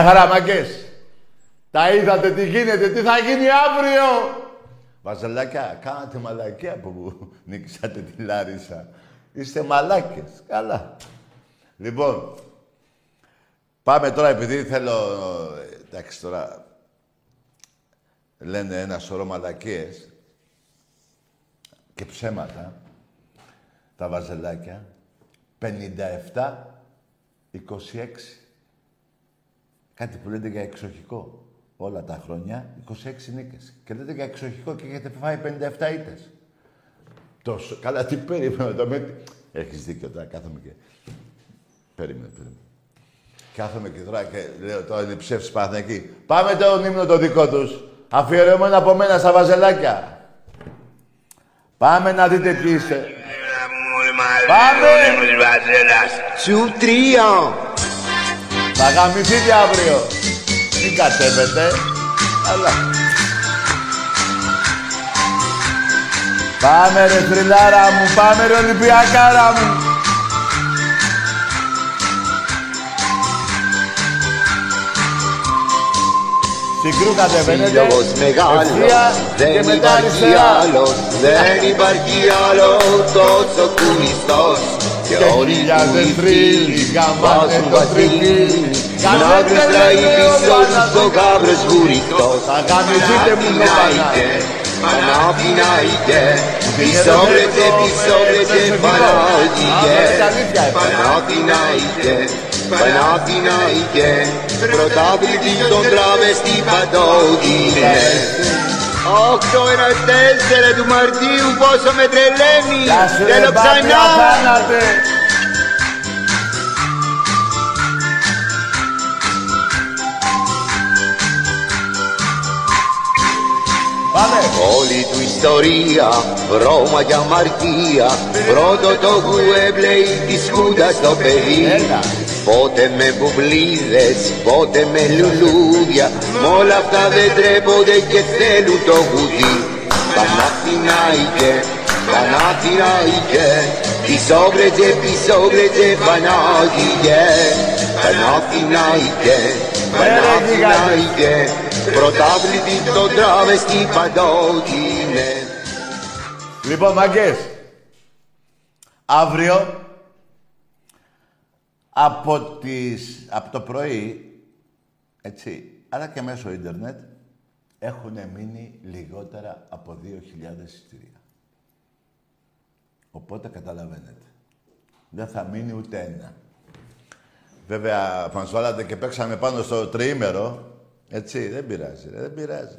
Γεια χαραμαγκές. Τα είδατε τι γίνεται, τι θα γίνει αύριο. Βαζελάκια, κάνατε μαλακία που νίκησατε τη Λάρισα. Είστε μαλάκες. Καλά. Λοιπόν, πάμε τώρα επειδή θέλω... Εντάξει τώρα, λένε ένα σωρό μαλακίες και ψέματα τα βαζελάκια. 57, 26. Κάτι που λέτε για εξοχικό όλα τα χρόνια, 26 νίκες. Και λέτε για εξοχικό και έχετε φάει 57 ήττες. Τόσο. Καλά, τι περίμενα το με... Έχεις δίκιο τώρα, κάθομαι και... Περίμενε, περίμενε. Κάθομαι και τώρα και λέω τώρα είναι ψεύσεις εκεί. Πάμε το ύμνο το δικό τους. Αφιερωμένο από μένα στα βαζελάκια. Πάμε να δείτε ποιοι είστε. Πάμε! Σου τρία. Θα γαμηθείτε αύριο. Μην κατέβετε. Αλλά... Πάμε ρε θρυλάρα μου, πάμε ρε Ολυμπιακάρα μου. Συγκρού κατεβαίνετε, Σύλλογος μεγάλος, ευθεία δεν και μετά υπάρχει αριστερά. άλλος, δεν υπάρχει άλλο τόσο κουνιστός. Και χιλιάδες τρίλοι γαμάνε το τριβίλι Κανόντε πίσω στο Παναδός Κάμπρες γουριτός Θα γαμιζείτε μου το Παναδός Παναθηναϊκέ Πισόβρετε, πισόβρετε, Παναθηναϊκέ Παναθηναϊκέ Παναθηναϊκέ Πρωτάβλητη των τραβεστή παντόδινες 8 ένα 4 του Μαρτίου πόσο με τρελαίνει. Θέλω ξανά Όλη του ιστορία, Ρώμα για μαρτία Πρώτο το γουέμπλεϊ της Χούντας το παιδί. Πότε με μπουμπλίδες, πότε με λουλούδια Μ' όλα αυτά δεν τρέπονται και θέλουν το γουδί. Παναθηναϊκέ, Παναθηναϊκέ Πίσω βρετζε, πίσω βρετζε, Πανάγιγε Παναθηναϊκέ, Παναθηναϊκέ Πρωτάβλητη το τράβεστη παντότινε Λοιπόν, μαγκές. Αύριο, από, τις, από το πρωί, έτσι, αλλά και μέσω ίντερνετ, έχουν μείνει λιγότερα από 2.000 εισιτήρια. Οπότε καταλαβαίνετε. Δεν θα μείνει ούτε ένα. Βέβαια, μας βάλατε και παίξαμε πάνω στο τριήμερο. Έτσι, δεν πειράζει, ρε, δεν πειράζει.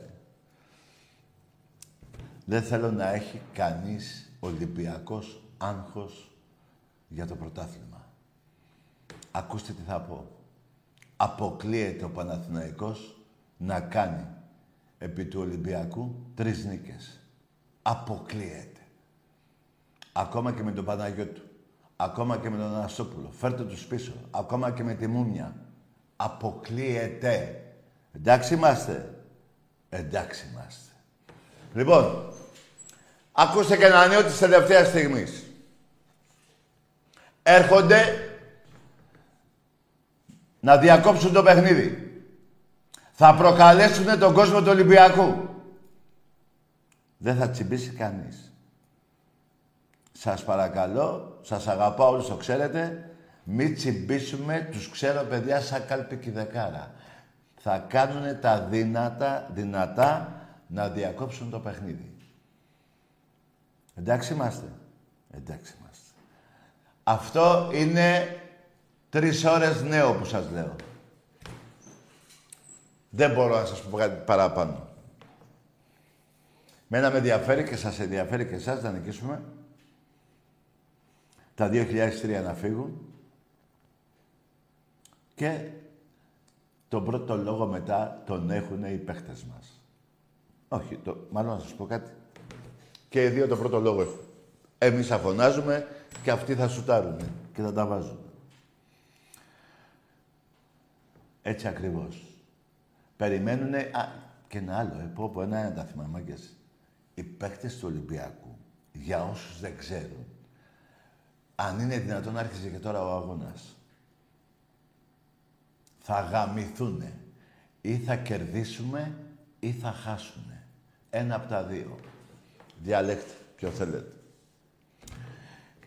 Δεν θέλω να έχει κανείς Ολυμπιακός άγχος για το πρωτάθλημα. Ακούστε τι θα πω. Αποκλείεται ο Παναθηναϊκός να κάνει επί του Ολυμπιακού τρεις νίκες. Αποκλείεται. Ακόμα και με τον Παναγιώτου. Ακόμα και με τον Αναστόπουλο. Φέρτε τους πίσω. Ακόμα και με τη Μούνια. Αποκλείεται. Εντάξει είμαστε. Εντάξει είμαστε. Λοιπόν, ακούστε και ένα νέο της τελευταίας στιγμής. Έρχονται να διακόψουν το παιχνίδι. Θα προκαλέσουν τον κόσμο του Ολυμπιακού. Δεν θα τσιμπήσει κανείς. Σας παρακαλώ, σας αγαπάω όλους το ξέρετε, μην τσιμπήσουμε τους ξέρω παιδιά σαν κάλπη και δεκάρα. Θα κάνουν τα δυνατά, δυνατά να διακόψουν το παιχνίδι. Εντάξει είμαστε. Εντάξει είμαστε. Αυτό είναι τρεις ώρες νέο που σας λέω. Δεν μπορώ να σας πω κάτι παραπάνω. Μένα με ενδιαφέρει και σας ενδιαφέρει και εσάς να νικήσουμε. Τα 2.003 να φύγουν. Και τον πρώτο λόγο μετά τον έχουν οι παίχτες μας. Όχι, το, μάλλον να σας πω κάτι. Και οι δύο τον πρώτο λόγο έχουν. Εμείς θα φωνάζουμε και αυτοί θα σουτάρουν και θα τα βάζουν. Έτσι ακριβώς. Περιμένουνε... Α, και ένα άλλο, ε, πω, πω, ένα, ένα τα θυμάμαι, μάγκες. Οι παίχτες του Ολυμπιακού, για όσους δεν ξέρουν, αν είναι δυνατόν άρχισε και τώρα ο αγώνας, θα γαμηθούνε. Ή θα κερδίσουμε ή θα χάσουμε. Ένα από τα δύο. Διαλέξτε ποιο θέλετε.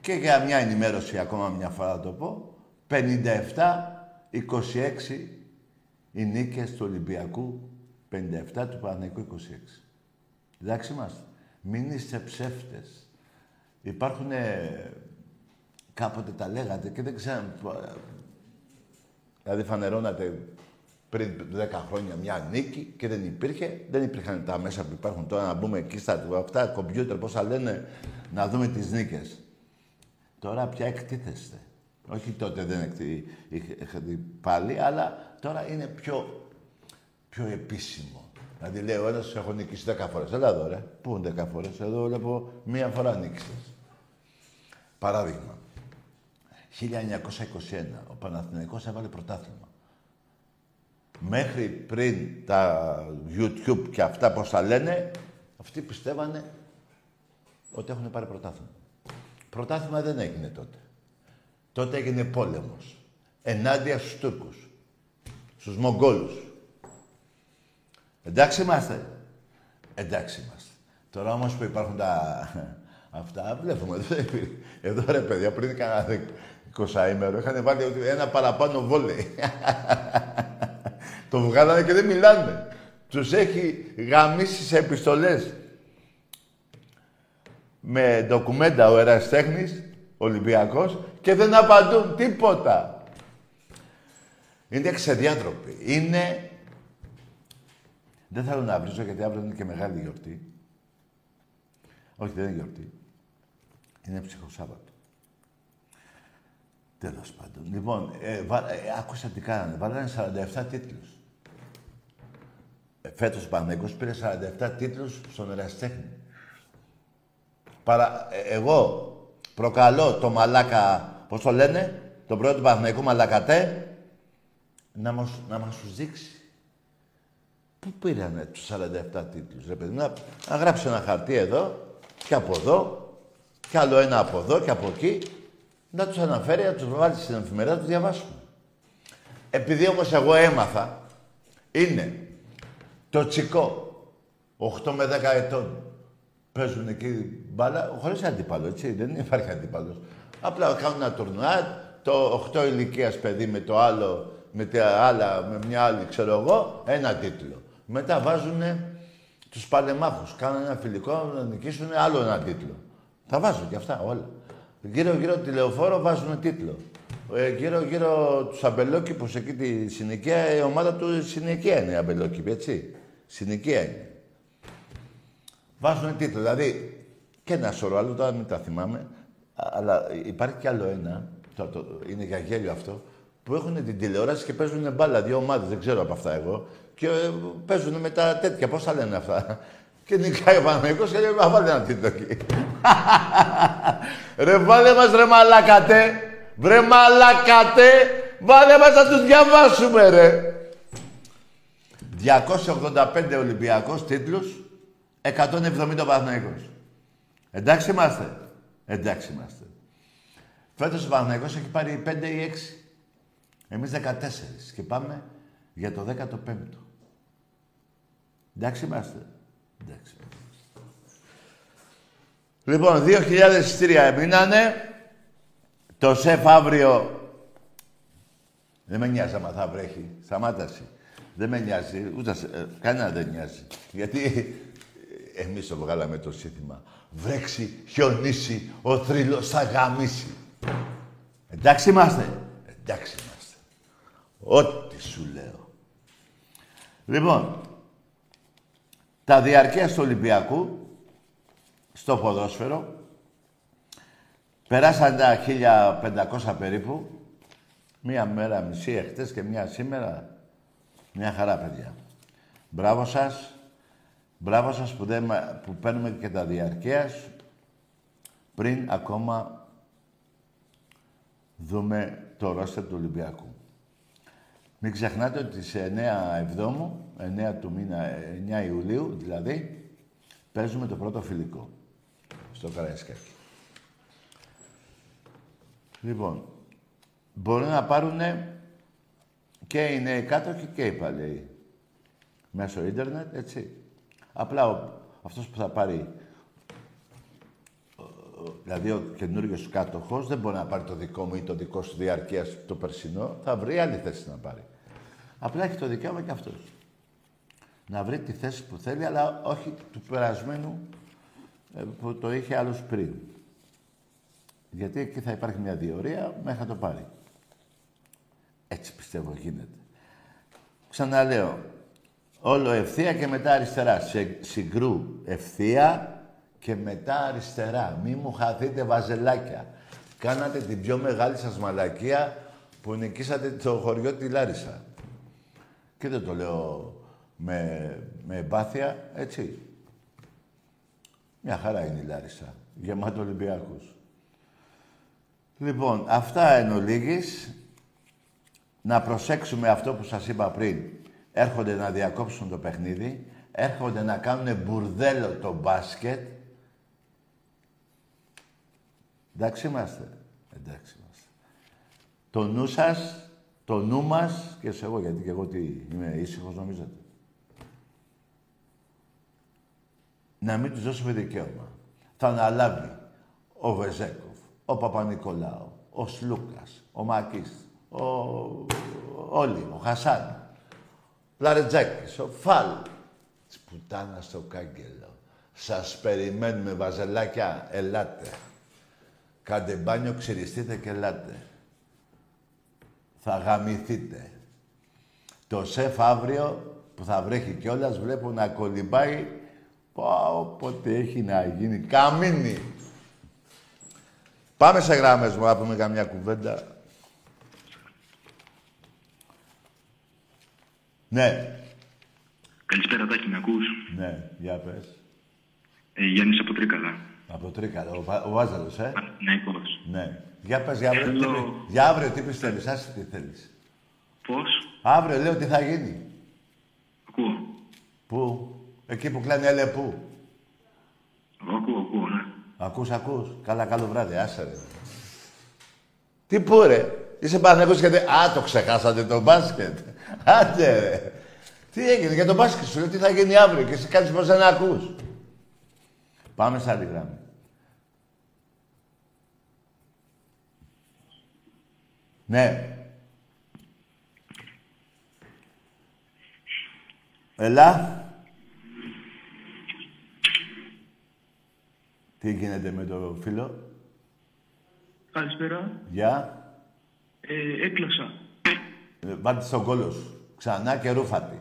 Και για μια ενημέρωση ακόμα μια φορά θα το πω. 57-26 οι νίκες του Ολυμπιακού. 57 του Παναθηναϊκού 26. Εντάξει είμαστε. Μην είστε ψεύτες. Υπάρχουν κάποτε τα λέγατε και δεν ξέρω Δηλαδή φανερώνατε πριν 10 χρόνια μια νίκη και δεν υπήρχε. Δεν υπήρχαν τα μέσα που υπάρχουν τώρα να μπούμε εκεί στα αυτά, κομπιούτερ, πόσα λένε, να δούμε τις νίκες. Τώρα πια εκτίθεστε. Όχι τότε δεν εκτι... είχατε πάλι, αλλά τώρα είναι πιο, πιο επίσημο. Δηλαδή λέει ο ένας έχω νικήσει 10 φορές. Έλα εδώ ρε. Πού είναι 10 φορές; Εδώ βλέπω μία φορά νίκησες. Παράδειγμα. 1921 ο Παναθηναϊκός έβαλε πρωτάθλημα. μέχρι πριν τα YouTube και αυτά πώς τα λένε, αυτοί πιστεύανε ότι έχουν πάρει πρωτάθλημα. Πρωτάθλημα δεν έγινε τότε. Τότε έγινε πόλεμος. Ενάντια στους Τούρκους. Στους Μογγόλους. Εντάξει είμαστε. Εντάξει είμαστε. Τώρα όμως που υπάρχουν τα... Αυτά βλέπουμε. Εδώ ρε παιδιά, πριν κάνα 20 ημέρο είχαν βάλει ένα παραπάνω βόλεϊ. Το βγάλανε και δεν μιλάνε. Τους έχει γαμίσει σε επιστολές. Με ντοκουμέντα ο εραστέχνης, Ολυμπιακός, και δεν απαντούν τίποτα. Είναι ξεδιάτροποι. Είναι... Δεν θέλω να βρίζω γιατί αύριο είναι και μεγάλη γιορτή. Όχι, δεν είναι γιορτή. Είναι ψυχοσάββατο. Τέλος πάντων. Λοιπόν, ε, βα... ε, άκουσα τι κάνανε. Βάλανε 47 τίτλους. Ε, φέτος ο Παναγικός πήρε 47 τίτλους στον εραστέχνη. Παρα... Ε, εγώ προκαλώ το μαλάκα, πώς το λένε, τον πρώτο Παναγικό μαλακατέ, να μας, να μας τους δείξει. Πού πήρανε τους 47 τίτλους, ρε παιδί, να, να γράψει ένα χαρτί εδώ και από εδώ και άλλο ένα από εδώ και από εκεί, να τους αναφέρει, να τους βάλει στην εφημερίδα, να τους διαβάσουμε. Επειδή όμως εγώ έμαθα, είναι το τσικό, 8 με 10 ετών, παίζουν εκεί μπάλα, χωρίς αντίπαλο, έτσι, δεν υπάρχει αντίπαλος. Απλά κάνουν ένα τουρνουά, το 8 ηλικίας παιδί με το άλλο, με, τα άλλα, με μια άλλη, ξέρω εγώ, ένα τίτλο. Μετά βάζουν τους παλεμάχους, κάνουν ένα φιλικό να νικήσουν άλλο ένα τίτλο. Θα βάζουν και αυτά όλα. Γύρω-γύρω τηλεοφόρο βάζουν τίτλο. Ε, γύρω-γύρω τους αμπελόκηπους εκεί τη συνοικία, η ομάδα του συνοικία είναι η αμπελόκηπη, έτσι. Συνοικία είναι. Βάζουν τίτλο. Δηλαδή και ένα σωρό άλλο, τώρα μην τα θυμάμαι. Αλλά υπάρχει κι άλλο ένα, το, το, είναι για γέλιο αυτό, που έχουν την τηλεόραση και παίζουν μπάλα. Δύο ομάδες, δεν ξέρω από αυτά εγώ. Και ε, παίζουν με τα τέτοια, πώς τα λένε αυτά. Και νικάει ο Παναγικός και λέει, βάλε ένα τίτλο εκεί. ρε βάλε μας ρε μαλάκατε. Βρε μαλάκατε. Βάλε μας να τους διαβάσουμε ρε. 285 Ολυμπιακός τίτλους, 170 ο Παναγικός. Εντάξει είμαστε. Εντάξει είμαστε. Φέτος ο Παναγικός έχει πάρει 5 ή 6. Εμείς 14 και πάμε για το 15ο. Εντάξει είμαστε. Εντάξει. Λοιπόν, 2.000 εισιτήρια έμεινανε. Το σεφ αύριο... Δεν με νοιάζει άμα θα βρέχει. Σταμάταση. Δεν με νοιάζει. Ούτε ε, κανένα δεν νοιάζει. Γιατί εμείς το βγάλαμε το σύνθημα. Βρέξει, χιονίσει, ο θρύλος θα γαμίσει. Εντάξει είμαστε. Εντάξει είμαστε. Ό,τι σου λέω. Λοιπόν, τα διαρκεία του Ολυμπιακού, στο ποδόσφαιρο, περάσαν τα 1500 περίπου, μία μέρα μισή εχθές και μία σήμερα, μια χαρά παιδιά. Μπράβο σας, μπράβο σας που, δεν, που παίρνουμε και τα διαρκείας πριν ακόμα δούμε το ρόστερ του Ολυμπιακού. Μην ξεχνάτε ότι σε 9 Εβδόμου, 9 του μήνα, 9 Ιουλίου δηλαδή, παίζουμε το πρώτο φιλικό στο Καραϊσκάκι. Λοιπόν, μπορεί να πάρουν και οι νέοι κάτοχοι και οι παλαιοί. Μέσω ίντερνετ, έτσι. Απλά ο, αυτός που θα πάρει, δηλαδή ο καινούριο κάτοχος, δεν μπορεί να πάρει το δικό μου ή το δικό σου διαρκείας το περσινό, θα βρει άλλη θέση να πάρει. Απλά έχει το δικαίωμα και αυτός. Να βρει τη θέση που θέλει, αλλά όχι του περασμένου ε, που το είχε άλλος πριν. Γιατί εκεί θα υπάρχει μια διορία μέχρι να το πάρει. Έτσι πιστεύω γίνεται. Ξαναλέω, όλο ευθεία και μετά αριστερά. Σε συγκρού ευθεία και μετά αριστερά. Μη μου χαθείτε βαζελάκια. Κάνατε την πιο μεγάλη σας μαλακία που νικήσατε το χωριό τη Λάρισα. Και δεν το λέω με, με εμπάθεια, έτσι. Μια χαρά είναι η Λάρισα. Γεμάτο Ολυμπιακούς. Λοιπόν, αυτά εν ολίγης. Να προσέξουμε αυτό που σας είπα πριν. έρχονται να διακόψουν το παιχνίδι, έρχονται να κάνουν μπουρδέλο το μπάσκετ. Εντάξει είμαστε. Εντάξει είμαστε. Το νου σας, το νου μας, και σε εγώ, γιατί και εγώ τι, είμαι ήσυχος νομίζετε. Να μην τους δώσουμε δικαίωμα. Θα αναλάβει ο Βεζέκοφ, ο Παπα-Νικολάου, ο Σλούκας, ο Μακής, ο... όλοι, ο Χασάν, Λαρετζάκης, ο Φάλ, της πουτάνας στο κάγκελο. Σας περιμένουμε, βαζελάκια, ελάτε. Κάντε μπάνιο, ξυριστείτε και ελάτε. Θα γαμηθείτε. Το σεφ αύριο που θα βρέχει κιόλας βλέπω να κολυμπάει όποτε έχει να γίνει. Καμίνι. Πάμε σε γράμμες μου, να πούμε καμιά κουβέντα. Ναι. Καλησπέρα, Τάκη, με ακούς; Ναι, για πες. Ε, Γιάννης από Τρίκαλα. Από Τρίκαλα, ο, Βα- ο Βάζαλος, ε; Ναι, πώς. Ναι. Για πες, για αύριο, τι, Θέλω- πι- για αύριο τι πιστεύεις, άσε τι θέλεις. Πώς; Αύριο λέω τι θα γίνει. Ακούω. Πού, εκεί που κλαίνει έλε πού; Εγώ ακούω, ακούω, ναι. Ακούς, ακούς. Καλά, καλό βράδυ, άσε ρε. Τι πού ρε; Είσαι Παναθηναϊκός γιατί... Α, το ξεχάσατε το μπάσκετ. Άντε ρε. Τι έγινε για το μπάσκετ σου, λέω τι θα γίνει αύριο και εσύ κάνεις πως δεν ακούς. Πάμε σε άλλη γράμμη. Ναι. Ελά. Τι γίνεται με το φίλο; Καλησπέρα. Γεια. Ε, έκλασα. Ε, Βάντι στον κόλο σου. Ξανά και ρούφατη.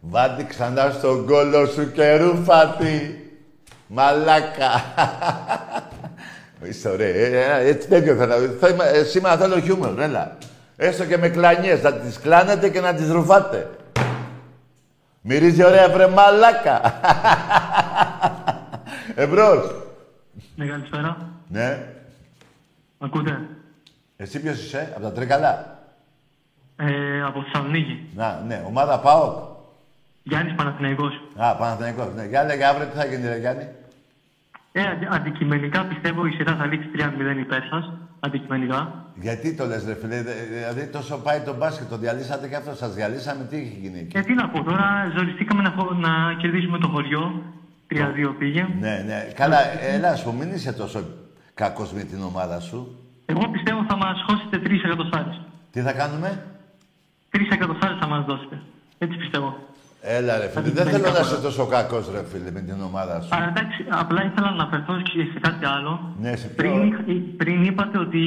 Βάντι ξανά στον κόλο σου και ρούφατη. Μαλάκα. Είσαι ωραία. Ε, ε, έτσι τέτοιο θέλω. Θα, ε, σήμερα θέλω χιούμορ, έλα. Έστω και με κλανιές. Να τις κλάνετε και να τις ρουφάτε. Μυρίζει ωραία, βρε μαλάκα. Εμπρός. Ναι, καλησπέρα. Ναι. Ακούτε; Εσύ ποιος είσαι, από τα Τρίκαλα. Ε, από Θεσσαλονίκη. Να, ναι, ομάδα ΠΑΟΚ. Γιάννης Παναθηναϊκός. Α, Παναθηναϊκός. Ναι. Για λέγε αύριο τι θα γίνει, ρε Γιάννη; Ε, αντι- αντικειμενικά πιστεύω η σειρά θα λήξει 3-0 υπέρ σας. Αντικειμενικά. Γιατί το λες, ρε φίλε, δε- δηλαδή τόσο πάει το μπάσκετ, το διαλύσατε και αυτό, σας διαλύσαμε, τι έχει γίνει εκεί; Ε, τι να πω τώρα, ζοριστήκαμε να, χω- να κερδίσουμε το χωριό. 3-2 πήγε. Ναι, ναι. Καλά, έλα, ας πούμε, μην είσαι τόσο κακός με την ομάδα σου. Εγώ πιστεύω θα μας χώσετε 3 εκατοστάρες. Τι θα κάνουμε; 3 εκατοστάρες θα μας δώσετε. Έτσι πιστεύω. Έλα, ρε φίλε, δεν θέλω να είσαι τόσο κακός, ρε φίλε, με την ομάδα σου. Α, εντάξει, απλά ήθελα να αναφερθώ και σε κάτι άλλο. Ναι, σε ποιο; Πριν, πριν είπατε ότι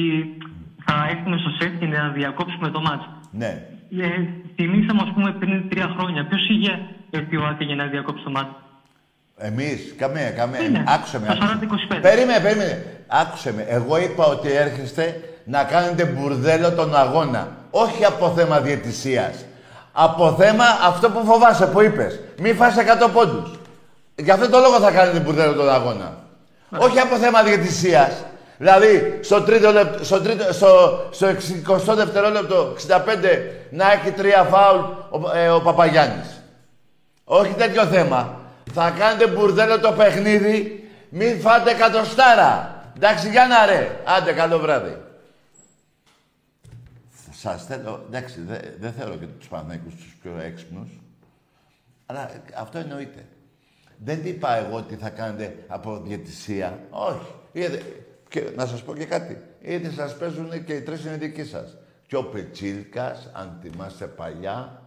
θα έρθουμε στο σεφ και να διακόψουμε το μάτς. Ναι. Ε, θυμήσαμε, ας πούμε, πριν τρία χρόνια. Ποιος είχε έρθει ο Άκη για να διακόψει το μάτς. Εμείς, καμία, καμία. Είναι. Άκουσε με. Το άκουσε. 40-25. Περίμενε, περίμενε. Άκουσε με. Εγώ είπα ότι έρχεστε να κάνετε μπουρδέλο τον αγώνα. Όχι από θέμα διαιτησίας. Από θέμα αυτό που φοβάσαι, που είπες. Μη φας 100 πόντους. Γι' αυτό το λόγο θα κάνετε μπουρδέλο τον αγώνα. Όχι από θέμα διαιτησίας. Δηλαδή, στο, τρίτο λεπτό, στο, τρίτο, στο, στο 60 δευτερόλεπτο, 65, να έχει τρία φάουλ ο, ε, ο Παπαγιάννης. Όχι τέτοιο θέμα. Θα κάνετε μπουρδέλο το παιχνίδι, μην φάτε εκατοστάρα. Εντάξει, για να ρε. Άντε, καλό βράδυ. Σας θέλω, εντάξει, δεν δεν θεωρώ και τους Παναθηναϊκούς τους πιο έξυπνους. Αλλά ε, αυτό εννοείται. Δεν είπα εγώ ότι θα κάνετε από διαιτησία. Όχι. Είδε, και να σας πω και κάτι. Ήδη σας παίζουν και οι τρεις είναι δικοί σας. Και ο Πετσίλκας, αν θυμάστε παλιά,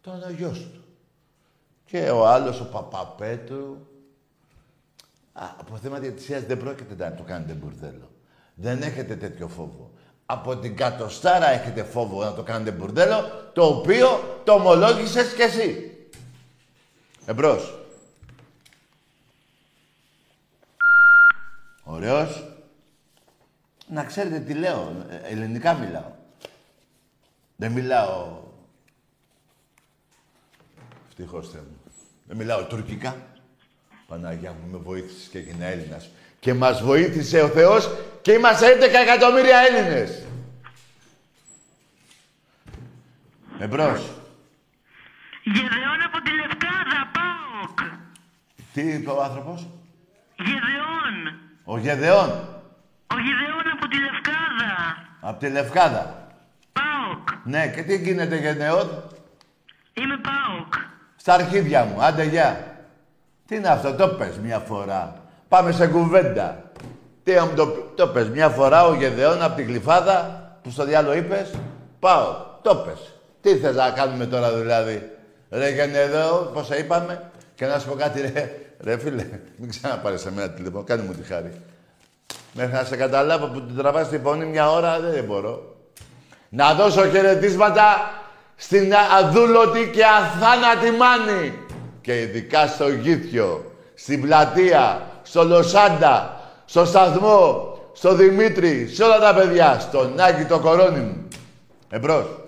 ήταν ο γιος του. Και ο άλλος, ο Παπαπέτρου. Α, από θέμα διαιτησίας δεν πρόκειται να το κάνετε μπουρδέλο. Δεν έχετε τέτοιο φόβο. Από την κατοστάρα έχετε φόβο να το κάνετε μπουρδέλο, το οποίο το ομολόγησες κι εσύ. Εμπρός. Ωραίος. Να ξέρετε τι λέω. ε, Ελληνικά μιλάω. Δεν μιλάω... Ευτυχώς Θεέ μου. Δεν μιλάω τουρκικά. Παναγιά μου, με βοήθησες και έγινα Έλληνας. Και μας βοήθησε ο Θεός και είμαστε 11 εκατομμύρια Έλληνες. Εμπρός. Γεδεών από τη Λευκάδα, ΠΑΟΚ. Τι είπε ο άνθρωπος; Γεδεών. Ο Γεδεών. Ο Γεδεών από τη Λευκάδα. Από τη Λευκάδα. ΠΑΟΚ. Ναι, και τι γίνεται Γεδεών. Είμαι ΠΑΟΚ. Στα αρχίδια μου. Άντε, γεια. Τι είναι αυτό, το πες μια φορά. Πάμε σε κουβέντα. Τι να μου το, το πες μια φορά ο Γεδεών από τη Γλυφάδα, που στο διάλογο είπες; Πάω. Το πες. Τι θες να κάνουμε τώρα δηλαδή; Ρε Γενεδέο, πώς σε είπαμε; Και να σου πω κάτι ρε. Ρε φίλε, μην ξαναπάρεις σε μένα τηλέφωνο. Κάνε μου τη χάρη. Μέχρι να σε καταλάβω που την τραβάς τη φωνή μια ώρα δεν μπορώ. Να δώσω χαιρετίσματα στην αδούλωτη και αθάνατη μάνη. Και ειδικά στο Γήθιο, στην πλατεία, στο Λοσάντα, στο σταθμό, στο Δημήτρη, σε όλα τα παιδιά, στον Άκη το κορώνι μου. Εμπρός.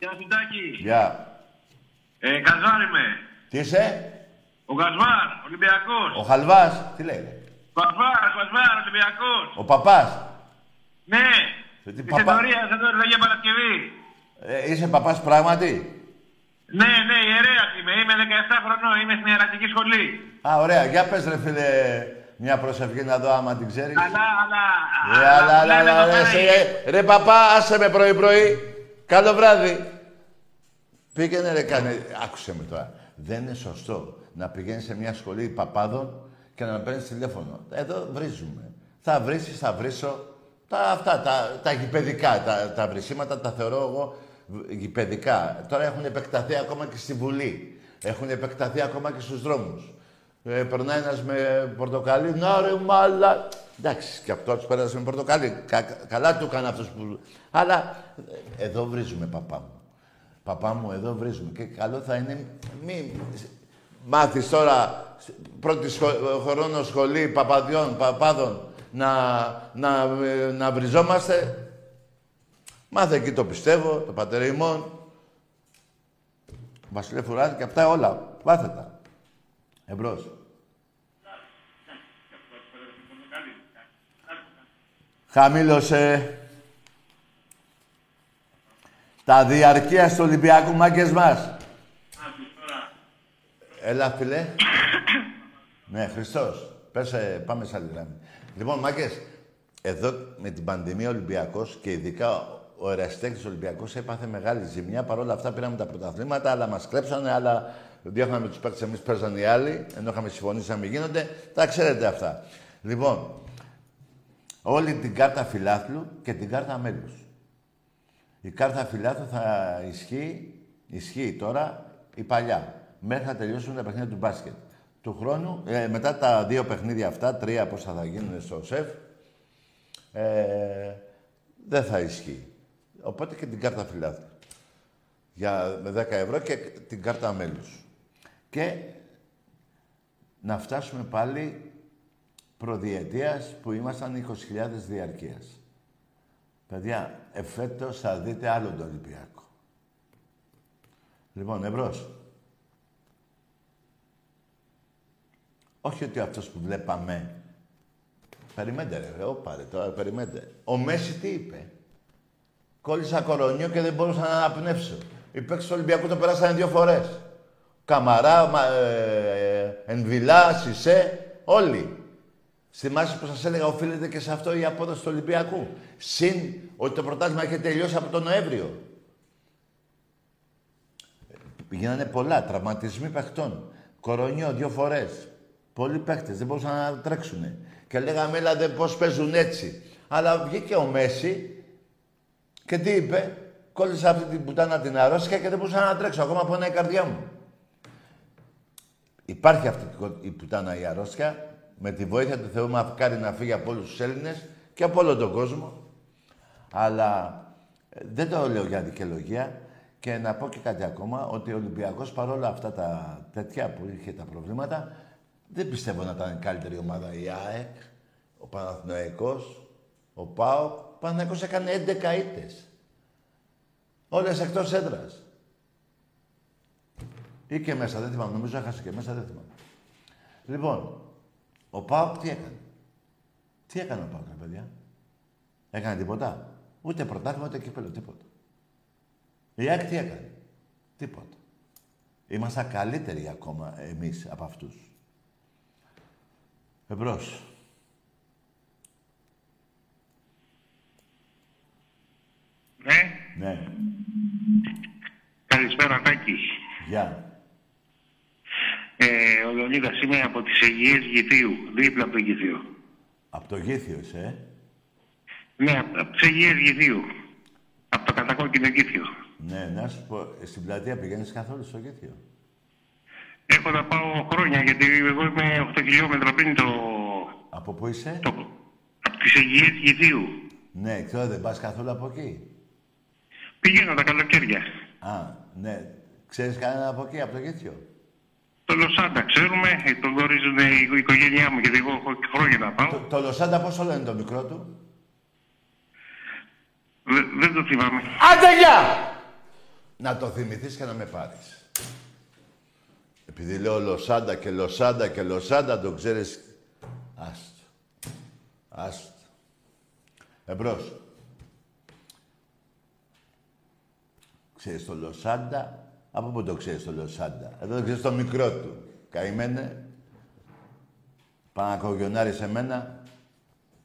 Γεια σου Τάκη. Γεια. Ε, Καζάρ είμαι. Τι είσαι, Ο Κασβάρ, Ολυμπιακός. ο Χαλβάς, τι λέει, ρε. Κασβάρ, Κασβάρ, Ολυμπιακός. ο Παπάς. Ναι. Ε, τι Της παπά- Ενωρίας, εδώ είναι για Παρασκευή. Ε, είσαι παπάς πράγματι; Ναι, ναι, ιερέας είμαι. Είμαι 17 χρονών. Είμαι στην ιερατική σχολή. Α, ωραία. Για πες, ρε φίλε, μια προσευχή να δω άμα την ξέρεις. Αλλά, αλλά... Ρε, αλλά, αλλά, λέμε αλλά, εδώ ρε, πέρα σε- η- ε, ρε, παπά, άσε με πρωί-πρωί. Καλό βράδυ. Πήγαινε, ρε, κάνε. Άκουσε με τώρα. Δεν είναι σωστό να πηγαίνεις σε μια σχολή παπάδων και να παίρνεις τηλέφωνο. Εδώ βρίζουμε. Θα βρίσει, θα βρίσω. Τα, αυτά, τα, τα γηπαιδικά, τα, τα βρυσίματα τα θεωρώ εγώ γηπαιδικά. Τώρα έχουν επεκταθεί ακόμα και στη Βουλή. Έχουν επεκταθεί ακόμα και στους δρόμους. Ε, περνάει ένας με πορτοκαλί, να ρε μάλα. Εντάξει, και αυτό του πέρασε με πορτοκαλί. Κα- καλά του έκανε αυτός που... Αλλά ε, εδώ βρίζουμε, παπά μου. Παπά μου, εδώ βρίζουμε. Και καλό θα είναι μη μάθεις τώρα σ- πρώτη σχο... χρόνο σχολή παπαδιών, παπάδων να, να, ε, να βριζόμαστε. Μάθε εκεί το πιστεύω, το πατέρα ημών. Βασιλέ Φουράδη και αυτά όλα. Μάθε τα. Εμπρός. Χαμήλωσε τα διαρκεία του Ολυμπιακού μάγκες μας. Έλα, φίλε. ναι, Χριστός. Πες, ε, πάμε σε άλλη γραμμή. Λοιπόν, μάγκες, εδώ με την πανδημία ο Ολυμπιακός και ειδικά ο εραστέχνης Ολυμπιακός έπαθε μεγάλη ζημιά. Παρ' όλα αυτά πήραμε τα πρωταθλήματα, αλλά μας κλέψανε, αλλά διώχναμε τους παίκτες, εμείς παίζαν οι άλλοι, ενώ είχαμε συμφωνήσει να μην γίνονται. Τα ξέρετε αυτά. Λοιπόν, όλη την κάρτα φιλάθλου και την κάρτα μέλους. Η κάρτα φιλάθλου θα ισχύει, ισχύει τώρα η παλιά. Μέχρι να τελειώσουν τα παιχνίδια του μπάσκετ. Του χρόνου, ε, μετά τα δύο παιχνίδια αυτά, τρία πόσα θα γίνουν στο ΣΕΦ, ε, δεν θα ισχύει. Οπότε και την κάρτα φιλάθλου. Για, με 10 ευρώ και την κάρτα μέλους. Και να φτάσουμε πάλι προδιετίας που ήμασταν 20.000 διαρκείας. Παιδιά, εφέτος θα δείτε άλλο τον Ολυμπιακό. Λοιπόν, εμπρός. Όχι ότι αυτός που βλέπαμε... Περιμένετε ρε, ρε, όπα ρε, τώρα περιμένετε. Ο Μέση τι είπε; Κόλλησα κορονιό και δεν μπορούσα να αναπνεύσω. Οι παίκτες του Ολυμπιακού το περάσανε δύο φορές. Καμαρά, μα, ε, Ενβιλά, Σισε, όλοι. Θυμάσαι που σας έλεγα, οφείλεται και σε αυτό η απόδοση του Ολυμπιακού. Συν ότι το πρωτάθλημα είχε τελειώσει από τον Νοέμβριο. Γίνανε πολλά, τραυματισμοί παιχτών. Κορονιό δύο φορές. Πολλοί παίχτες δεν μπορούσαν να τρέξουν. Και λέγαμε, έλατε πώς παίζουν έτσι. Αλλά βγήκε ο Μέση και τι είπε. Κόλλησα αυτή την πουτάνα την αρρώστια και δεν μπορούσα να τρέξω. Ακόμα πονάει η καρδιά μου. Υπάρχει αυτή η πουτάνα η αρρώστια. Με τη βοήθεια του Θεού μακάρι να φύγει από όλους τους Έλληνες και από όλο τον κόσμο. Αλλά ε, δεν το λέω για δικαιολογία. Και να πω και κάτι ακόμα, ότι ο Ολυμπιακός παρόλα αυτά τα τέτοια που είχε τα προβλήματα, δεν πιστεύω να ήταν η καλύτερη ομάδα η ΑΕΚ, ο Παναθηναϊκός, ο ΠΑΟΚ. Ο Παναθηναϊκός έκανε 11 ήττες. Όλες εκτός έδρας. Ή και μέσα, δεν θυμάμαι. Νομίζω έχασε και μέσα, δεν θυμάμαι. Λοιπόν, ο ΠΑΟΚ τι έκανε; Τι έκανε ο ΠΑΟΚ, ρε παιδιά; Έκανε τίποτα; Ούτε πρωτάθλημα, ούτε κύπελο, τίποτα. Η ΑΕΚ τι έκανε; Τίποτα. Είμαστε καλύτεροι ακόμα εμείς από αυτούς. Εμπρός. Ναι. Ναι. Καλησπέρα, Τάκη. Γεια. Ε, ο Λεωνίδας είμαι από τις Αιγείες Γηθίου, δίπλα από το Γηθίο. Από το Γήθιο είσαι, ε; Ναι, από, από τις Αιγείες Γηθίου. Από το κατακόκκινο Γήθιο. Ναι, να σου πω, ε, στην πλατεία πηγαίνεις καθόλου στο Γήθιο; Έχω να πάω χρόνια, γιατί εγώ είμαι 8 χιλιόμετρα πριν το... Από πού είσαι; το από τις Αιγείες Γηθίου. Ναι, ξέρω, δεν πας καθόλου από εκεί; Πηγαίνω τα καλοκαίρια. Α, ναι. Ξέρεις κανένα από εκεί, από το Γήθιο; Το Λοσάντα ξέρουμε, ε, το γνωρίζουν η οικογένειά μου, γιατί εγώ έχω χρόνια να πάω. Το, το Λοσάντα πόσο λένε το μικρό του; Δε- δεν το θυμάμαι. Άντε γεια! Να το θυμηθείς και να με πάρεις. Επειδή λέω Λοσάντα και Λοσάντα και Λοσάντα, το ξέρεις... Άστο. Άστο. Εμπρός. Ξέρεις το Λοσάντα. Από πού το ξέρεις το Λοσάντα. Εδώ το ξέρεις το μικρό του. Καημένε. Πάνα κογιονάρι σε μένα.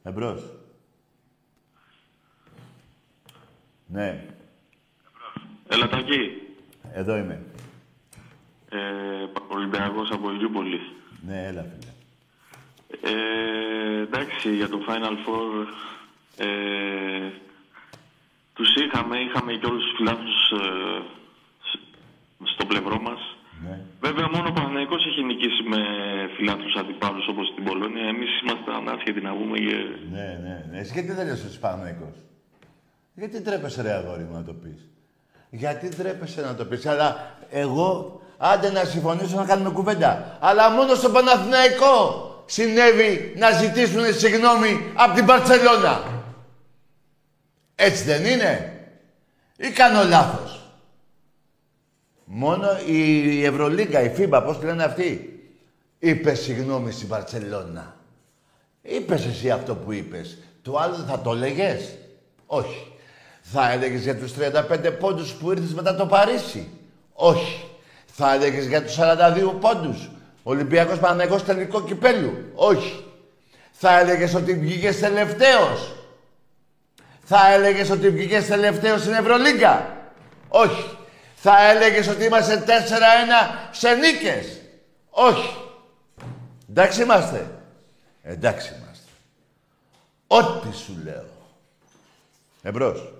Εμπρός. Ναι. Έλα Τάκη, Εδώ είμαι. ε, Ολυμπιακός από Ηλιούπολη. Ναι, έλα φίλε. Ε, εντάξει, για το Final Four ε, τους είχαμε, είχαμε και όλους τους φιλάθλους ε, σ- στο πλευρό μας. Ναι. Βέβαια, μόνο ο Παναθηναϊκός έχει νικήσει με φιλάθλους αντιπάλους όπως την Πολώνια. Εμείς είμαστε ανάσχετοι να πούμε και... Ναι, ναι, ναι. Εσύ γιατί δεν λες ότι Παναθηναϊκός; Γιατί τρέπεσαι ρε αγόρι μου να το πεις; Γιατί τρέπεσαι να το πεις; Αλλά εγώ, άντε να συμφωνήσω να κάνουμε κουβέντα. Αλλά μόνο στο Παναθηναϊκό συνέβη να ζητήσουν συγγνώμη από την Παρσελώνα. Έτσι δεν είναι; Ή κάνω λάθος; Μόνο η Ευρωλίγκα, η FIBA, πώς τη λένε αυτοί, είπε συγγνώμη στην Παρσελώνα. Είπες εσύ αυτό που είπες. Το άλλο θα το έλεγες; Όχι. Θα έλεγες για τους 35 πόντους που ήρθες μετά το Παρίσι; Όχι. Θα έλεγες για τους 42 πόντους; Ολυμπιακός Παναγικός τελικό κυπέλου; Όχι. Θα έλεγες ότι βγήκες τελευταίος; Θα έλεγες ότι βγήκες τελευταίος στην Ευρωλίγκα; Όχι. Θα έλεγες ότι είμαστε 4-1 σε νίκες. Όχι. Εντάξει είμαστε. Εντάξει είμαστε. Ό,τι σου λέω. Εμπρός.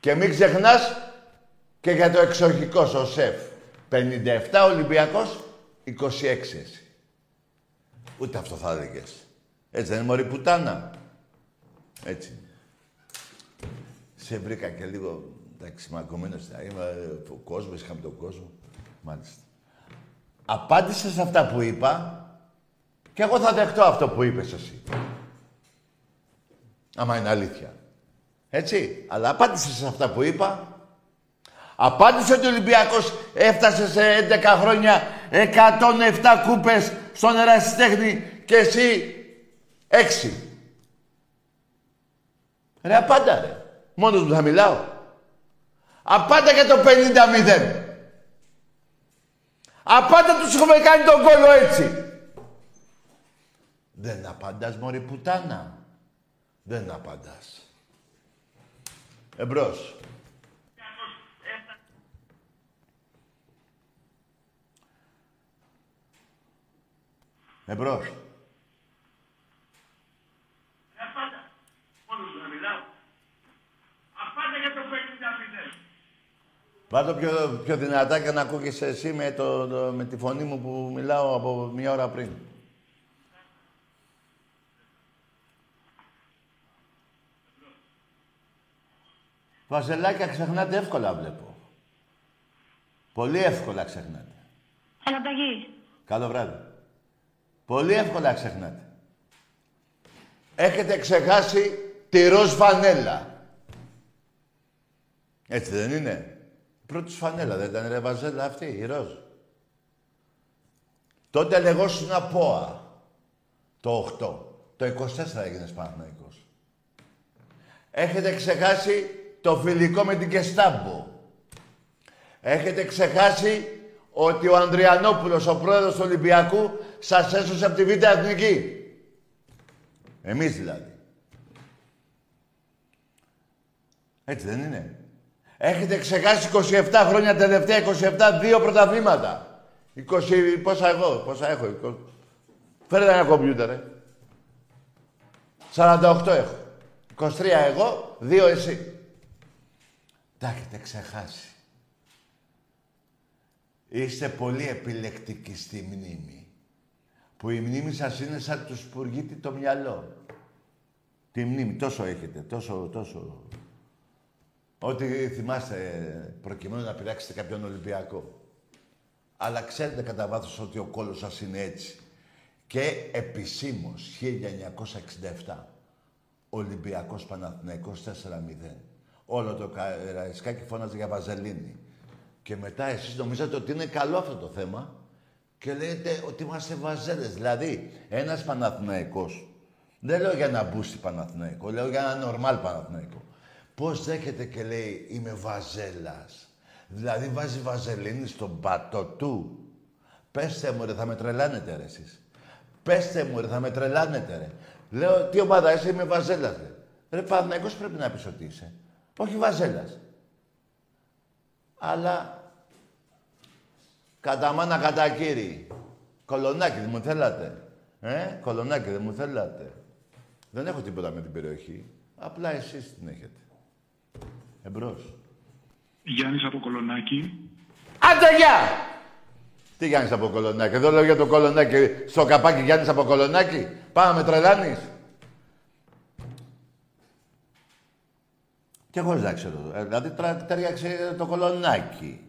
Και μην ξεχνάς και για το εξοχικό στο ΣΕΦ. 57 Ολυμπιακός, 26 εσύ. Ούτε αυτό θα έλεγες. Έτσι δεν είναι μωρή πουτάνα. Έτσι. είναι. Σε βρήκα και λίγο, εντάξει, μαγκωμένος. Είμαι ε, ο κόσμος, είχαμε τον κόσμο. Μάλιστα. Απάντησε σε αυτά που είπα και εγώ θα δεχτώ αυτό που είπες εσύ. Άμα είναι αλήθεια. Έτσι. Αλλά απάντησε σε αυτά που είπα. Απάντησε ότι ο Ολυμπιακός έφτασε σε 11 χρόνια 107 κούπες στον ερασιτέχνη και εσύ 6. Ρε απάντα ρε. Μόνος μου θα μιλάω. Απάντα για το 50-0. Απάντα τους έχουμε κάνει τον κόλλο έτσι. Δεν απαντάς μωρή πουτάνα. Δεν απαντάς. Εμπρός. Εμπρός. Βάλ' το πιο, πιο δυνατά και να ακούγεσαι εσύ με, το, το- με τη φωνή μου που μιλάω από μια ώρα πριν. Βαζελάκια ξεχνάτε εύκολα βλέπω. Πολύ εύκολα ξεχνάτε. Έλα, Ταγί. Καλό βράδυ. Πολύ εύκολα ξεχνάτε. Έχετε ξεχάσει τη ροζ φανέλα. Έτσι δεν είναι; Η πρώτης σου φανέλα δεν ήταν ρε Βαζέλα αυτή, η ροζ. Τότε λεγόσουν ΑΠΟΑ. Το 8. Το 24 έγινες Παναθηναϊκός. Έχετε ξεχάσει το φιλικό με την Κεστάμπο. Έχετε ξεχάσει ότι ο Ανδριανόπουλος, ο πρόεδρος του Ολυμπιακού, σας έσωσε από τη Β' Εθνική. Εμείς δηλαδή. Έτσι δεν είναι. Έχετε ξεχάσει 27 χρόνια τελευταία, 27, δύο πρωταθλήματα. 20, πόσα εγώ, πόσα έχω. 20. Φέρε ένα κομπιούτερ, ε. 48 έχω. 23 εγώ, 2 εσύ. Τα έχετε ξεχάσει. Είστε πολύ επιλεκτικοί στη μνήμη. Που η μνήμη σας είναι σαν τους σπουργίτη το μυαλό. Τη μνήμη, τόσο έχετε, τόσο, τόσο. Ό,τι θυμάστε προκειμένου να πειράξετε κάποιον Ολυμπιακό. Αλλά ξέρετε κατά βάθος ότι ο κόλος σας είναι έτσι. Και επισήμως, 1967, Ολυμπιακός Παναθηναϊκός 4-0. Όλο το Καραϊσκάκι φώναζε για Βαζελίνη. Και μετά εσείς νομίζατε ότι είναι καλό αυτό το θέμα και λέτε ότι είμαστε βαζέλες. Δηλαδή, ένας Παναθηναϊκός, δεν λέω για ένα μπούστι Παναθηναϊκό, λέω για ένα νορμάλ Παναθηναϊκό. Πώς δέχεται και λέει είμαι βαζέλας. Δηλαδή βάζει βαζελίνη στον πατό του. Πέστε μου ρε, θα με τρελάνετε ρε εσείς. Πέστε μου ρε, θα με τρελάνετε ρε. Λέω, τι ομάδα είσαι, είμαι βαζέλας ρε. Ρε Παναθηναϊκός πρέπει να πεις ότι είσαι. Όχι βαζέλας. Αλλά κατά μάνα κατά κύριοι. Κολονάκι δεν μου θέλατε. Ε, κολονάκι δεν μου θέλατε. Δεν έχω τίποτα με την περιοχή. Απλά εσείς την έχετε. Εμπρός. Γιάννης από Κολονάκι. Άντε, γεια! Τι Γιάννης από Κολονάκι. Εδώ λέω για το Κολονάκι. Στο καπάκι Γιάννης από Κολονάκι. Πάμε με τρελάνεις. Και εγώ δεν ξέρω. Ε, δηλαδή τρα- ταιριάξε το κολονάκι.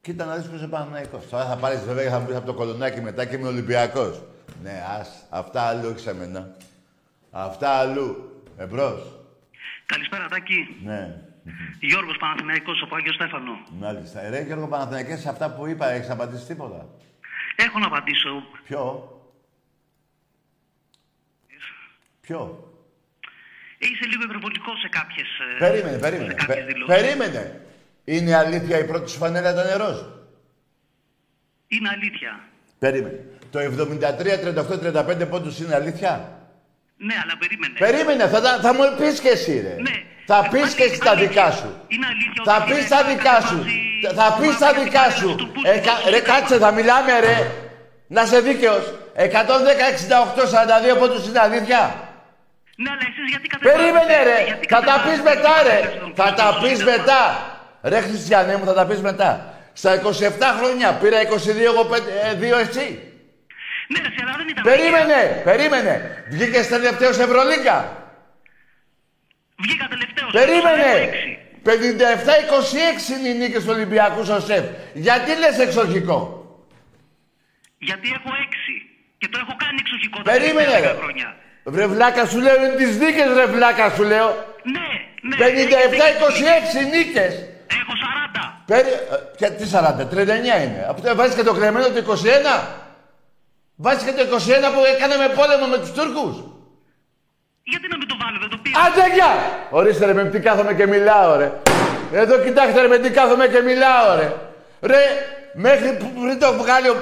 Κοίτα να δεις ποιος είναι Παναθηναϊκός. Τώρα θα πάρεις βέβαια θα μου πεις από το κολονάκι μετά και είμαι Ολυμπιακός. Ναι, ας. Αυτά αλλού έχεις εμένα. Αυτά αλλού. Εμπρός. Καλησπέρα, Τάκη. Ναι. Γιώργος Παναθηναϊκός από Άγιο Στέφανο. Μάλιστα. Ε, Ρε Γιώργο Παναθηναϊκές, σε αυτά που είπα έχεις απαντήσει τίποτα; Έχω να απαντήσω. Ποιο; Ποιο; Είσαι λίγο υπερβολικός σε κάποιες, ε, Περίμενε, σε περίμενε. κάποιες Πε- δηλώσεις. περίμενε. Είναι αλήθεια η πρώτη σου φανέλα ήταν ροζ. Είναι αλήθεια. Περίμενε. Το 73, 38, 35 πόντους είναι αλήθεια; Ναι, αλλά περίμενε. Περίμενε, θα, τα- θα μου πεις και εσύ ρε. Ναι. Θα Ε, πεις και εσύ τα αλήθεια. δικά σου. Είναι αλήθεια Θα ότι πεις είναι τα κάτι δικά σου. βάζει- Θα πεις τα βάζει δικά κάτι σου. στον πούλ- Ε, κα- ρε κάτσε, θα μιλάμε ρε. Να είσαι δίκαιος. 110, 68, 42 πόντους είναι αλήθεια. Ναι, αλλά εσείς γιατί κατεβάζετε- Περίμενε ρε. γιατί Θα τα πεις κατεβάζετε μετά ρε. τον Θα τα πούλ- πεις μετά. Ρε Χριστιανέ μου θα τα πεις μετά. Στα 27 χρόνια πήρα 22 εγώ 2 εσύ. Ναι, ρε, αλλά δεν ήταν Περίμενε, περίμενε. Βγήκες τελευταίος Ευρωλίγκα. Βγήκα τελευταίος. Περίμενε! έχω έξι. 57-26 είναι οι νίκες του Ολυμπιακού στο ΣΕΦ. Γιατί λες εξοχικό; Γιατί έχω έξι. Και το έχω κάνει εξοχικό τα Περίμενε τελευταία ρε. δέκα χρόνια. Βρε βλάκα σου λέω είναι τις νίκες ρε βλάκα σου λέω. Ναι, ναι. 57-26 νίκες. Έχω 40. Περί... ε, Και τι 40, 39 είναι. Από το βάζεις και το κλεμμένο το 21. Βάζεις και το 21 που έκαναμε πόλεμο με τους Τούρκους. Γιατί να μην το βάλω, δεν το πήρα. Άντε γεια! Ορίστε ρε με τι κάθομαι και μιλάω ρε. Εδώ κοιτάξτε ρε με τι κάθομαι και μιλάω ρε. Ρε, μέχρι που πριν το βγάλει ο,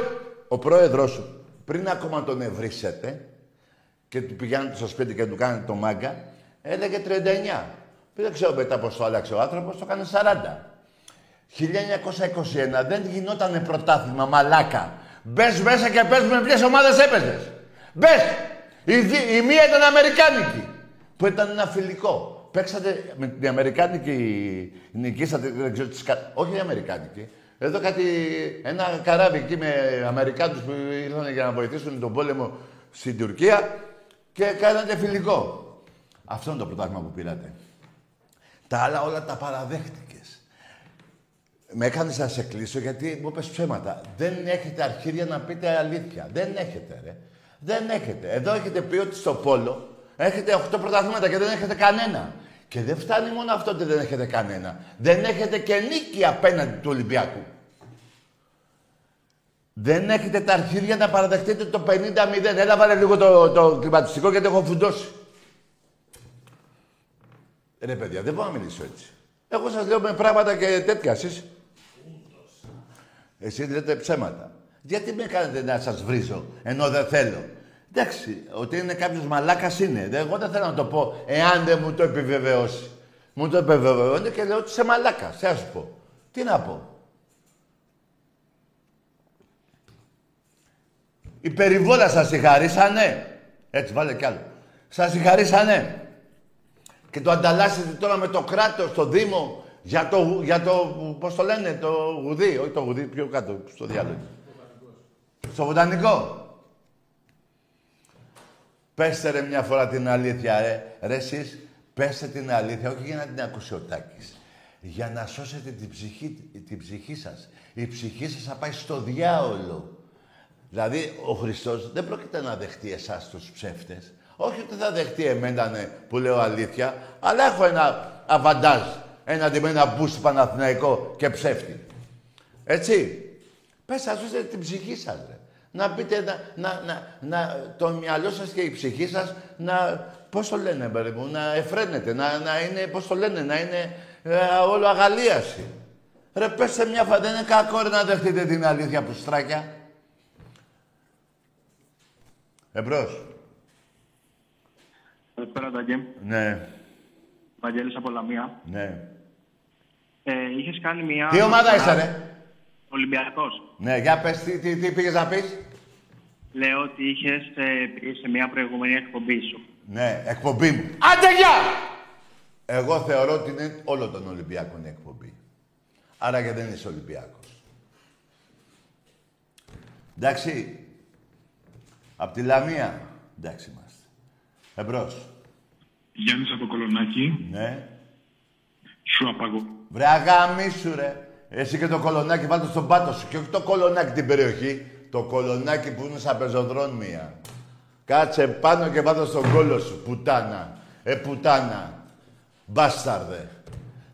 ο πρόεδρος σου, πριν ακόμα τον ευρύσετε και του πηγαίνετε στο σπίτι και του κάνετε το μάγκα, έλεγε 39. Δεν ξέρω μετά πώς το άλλαξε ο άνθρωπος, το έκανε 40. 1921 δεν γινότανε πρωτάθλημα, μαλάκα. Μπες μέσα και πες με ποιες ομάδες έπαιζες. Μπες. Η, δι- η μία ήταν Αμερικάνικη, που ήταν ένα φιλικό. Παίξατε με την Αμερικάνικη, νικήσατε, δεν ξέρω τις κα... Όχι η Αμερικάνικη. Εδώ κάτι, ένα καράβι εκεί με Αμερικάνους που ήρθαν για να βοηθήσουν τον πόλεμο στην Τουρκία και κάνατε φιλικό. Αυτό είναι το πρωτάθλημα που πήρατε. Τα άλλα όλα τα παραδέχτηκες. Με έκανε να σε κλείσω γιατί μου είπες ψέματα. Δεν έχετε αρχίδια να πείτε αλήθεια. Δεν έχετε, ρε. Δεν έχετε. Εδώ έχετε πει ότι στο πόλο έχετε 8 πρωταθλήματα και δεν έχετε κανένα. Και δεν φτάνει μόνο αυτό ότι δεν έχετε κανένα. Δεν έχετε και νίκη απέναντι του Ολυμπιακού. Δεν έχετε τα αρχίδια να παραδεχτείτε το 50-0. Έλα βάλε λίγο το, το κλιματιστικό γιατί έχω φουντώσει. Ρε παιδιά, δεν μπορώ να μιλήσω έτσι. Εγώ σας λέω με πράγματα και τέτοια εσείς. Εσύ λέτε ψέματα. Γιατί με κάνετε να σας βρίζω, ενώ δεν θέλω; Εντάξει, ότι είναι κάποιος μαλάκας είναι. Δεν- Εγώ δεν θέλω να το πω, εάν δεν μου το επιβεβαιώσει. Μου το επιβεβαιώνει και λέω ότι είσαι μαλάκας. Τι να σου πω. Τι να πω; Η περιβόλα σας συγχαρήσανε. Έτσι, βάλε κι άλλο. Σας συγχαρήσανε. Και το ανταλλάσσετε τώρα με το κράτος, το Δήμο, για το, για το, πώς το λένε, το γουδί, όχι το γουδί, πιο κάτω, στο διάλογο. Στο βοτανικό. Πέστε ρε μια φορά την αλήθεια, ρε. Ρε εσείς, πέστε την αλήθεια, όχι για να την ακούσει ο Τάκης. Για να σώσετε την ψυχή, την ψυχή σας. Η ψυχή σας θα πάει στο διάολο. Δηλαδή, ο Χριστός δεν πρόκειται να δεχτεί εσάς τους ψεύτες. Όχι ότι θα δεχτεί εμένα ναι, που λέω αλήθεια, αλλά έχω ένα αβαντάζ έναντι με ένα μπούστι Παναθηναϊκό και ψεύτη. Έτσι. Πες σας σώσετε την ψυχή σας, ρε. Να πείτε, να, να, να, να, το μυαλό σας και η ψυχή σας να, πώς το λένε, παιδί μου, να εφραίνεται, να, να είναι, πώς το λένε, να είναι ε, όλο αγαλίαση. Ρε, πέστε μια φορά, δεν είναι κακό ρε, να δεχτείτε την αλήθεια που στράκια. Εμπρός. Καλησπέρα, Τάκη. Ναι, Βαγγέλης από Λαμία. ναι. Ε, είχες κάνει μια... Τι ομάδα είσαι, ρε; Ολυμπιακός. Ναι, για πες, τι, τι, τι πήγες να πεις; Λέω ότι είχες ε, πει σε μια προηγούμενη εκπομπή σου. Ναι, εκπομπή μου. Άντε, γεια! Εγώ θεωρώ ότι είναι όλο τον Ολυμπιακό η εκπομπή. Άρα και δεν είσαι Ολυμπιακός. Εντάξει. Απ' τη Λαμία. Εντάξει είμαστε. Εμπρός. Γιάννης από Κολονάκι. Ναι. Σου απαγώ. Βρε αγάμισου ρε. Εσύ και το κολονάκι βάλτε στον πάτο σου. Και όχι το κολονάκι την περιοχή. Το κολονάκι που είναι σαν πεζοδρόμια. Κάτσε πάνω και βάλτε στον κόλο σου. Πουτάνα. Ε, πουτάνα. Μπάσταρδε.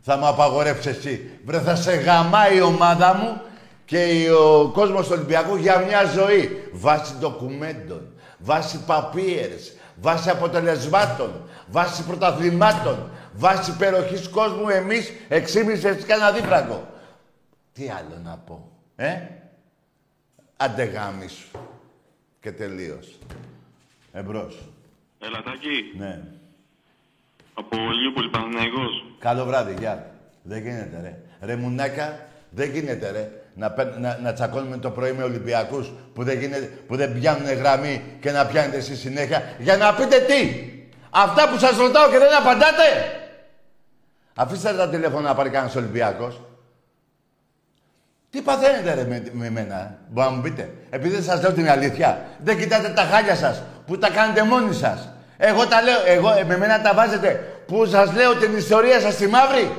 Θα μου απαγορεύσεις εσύ. Βρε θα σε γαμάει η ομάδα μου και ο κόσμος του Ολυμπιακού για μια ζωή. Βάσει ντοκουμέντων, βάσει παπίερς, βάσει αποτελεσμάτων, βάσει πρωταθλημάτων, βάσει υπεροχής κόσμου εμείς εξήμισες έτσι κανένα δίφραγκο. Τι άλλο να πω, ε; Άντε γάμι σου. Και τελείως. Εμπρός. Έλα, Τάκη. Ναι. Από Λιούπολη, Παναθηναϊκός. Καλό βράδυ, γεια. Δεν γίνεται, ρε. Ρε μουνάκα, δεν γίνεται, ρε. Να, παίρ- να, να τσακώνουμε το πρωί με Ολυμπιακούς που δεν, γίνεται, που δεν πιάνουν γραμμή και να πιάνετε εσείς συνέχεια για να πείτε τι. Αυτά που σας ρωτάω και δεν απαντάτε. Αφήστε τα τηλέφωνα να πάρει κανένας Ολυμπιακός. Τι παθαίνετε ρε με, με εμένα, μπορεί να μου πείτε. Επειδή δεν σας λέω την αλήθεια. Δεν κοιτάτε τα χάλια σας που τα κάνετε μόνοι σας. Εγώ τα λέω, εγώ, ε, με μένα τα βάζετε που σας λέω την ιστορία σας στη μαύρη.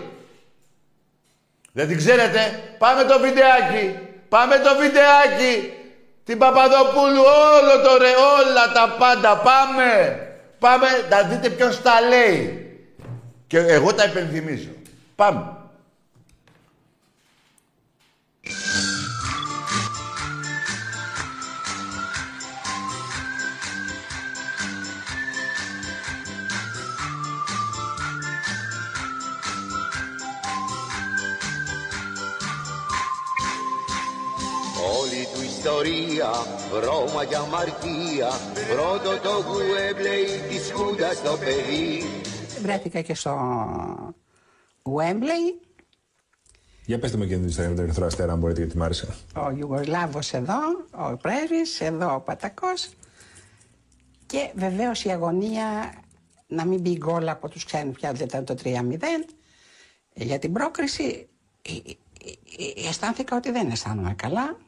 Δεν την ξέρετε. Πάμε το βιντεάκι. Πάμε το βιντεάκι. Την Παπαδοπούλου, όλο το ρε, όλα τα πάντα. Πάμε. Πάμε, να δείτε ποιος τα λέει. Και εγώ τα υπενθυμίζω. Πάμε. Ιστορία, βρώμα και αμαρτία. Πρώτο το γουέμπλεϊ της Χούντας το παιδί. Βρέθηκα και στο Wembley, Για πετε μου και την ιστορία με τον Ερυθρό Αστέρα, αν μπορείτε, γιατί μ' άρεσε. ο Ιουγκοσλάβος εδώ, ο πρέσβης, εδώ ο Πατακός. Και βεβαίως η αγωνία να μην μπει γκολ από τους ξένους πια δεν ήταν το 3-0 για την πρόκριση ε, ε, ε, ε, αισθάνθηκα ότι δεν αισθάνομαι καλά. Ε,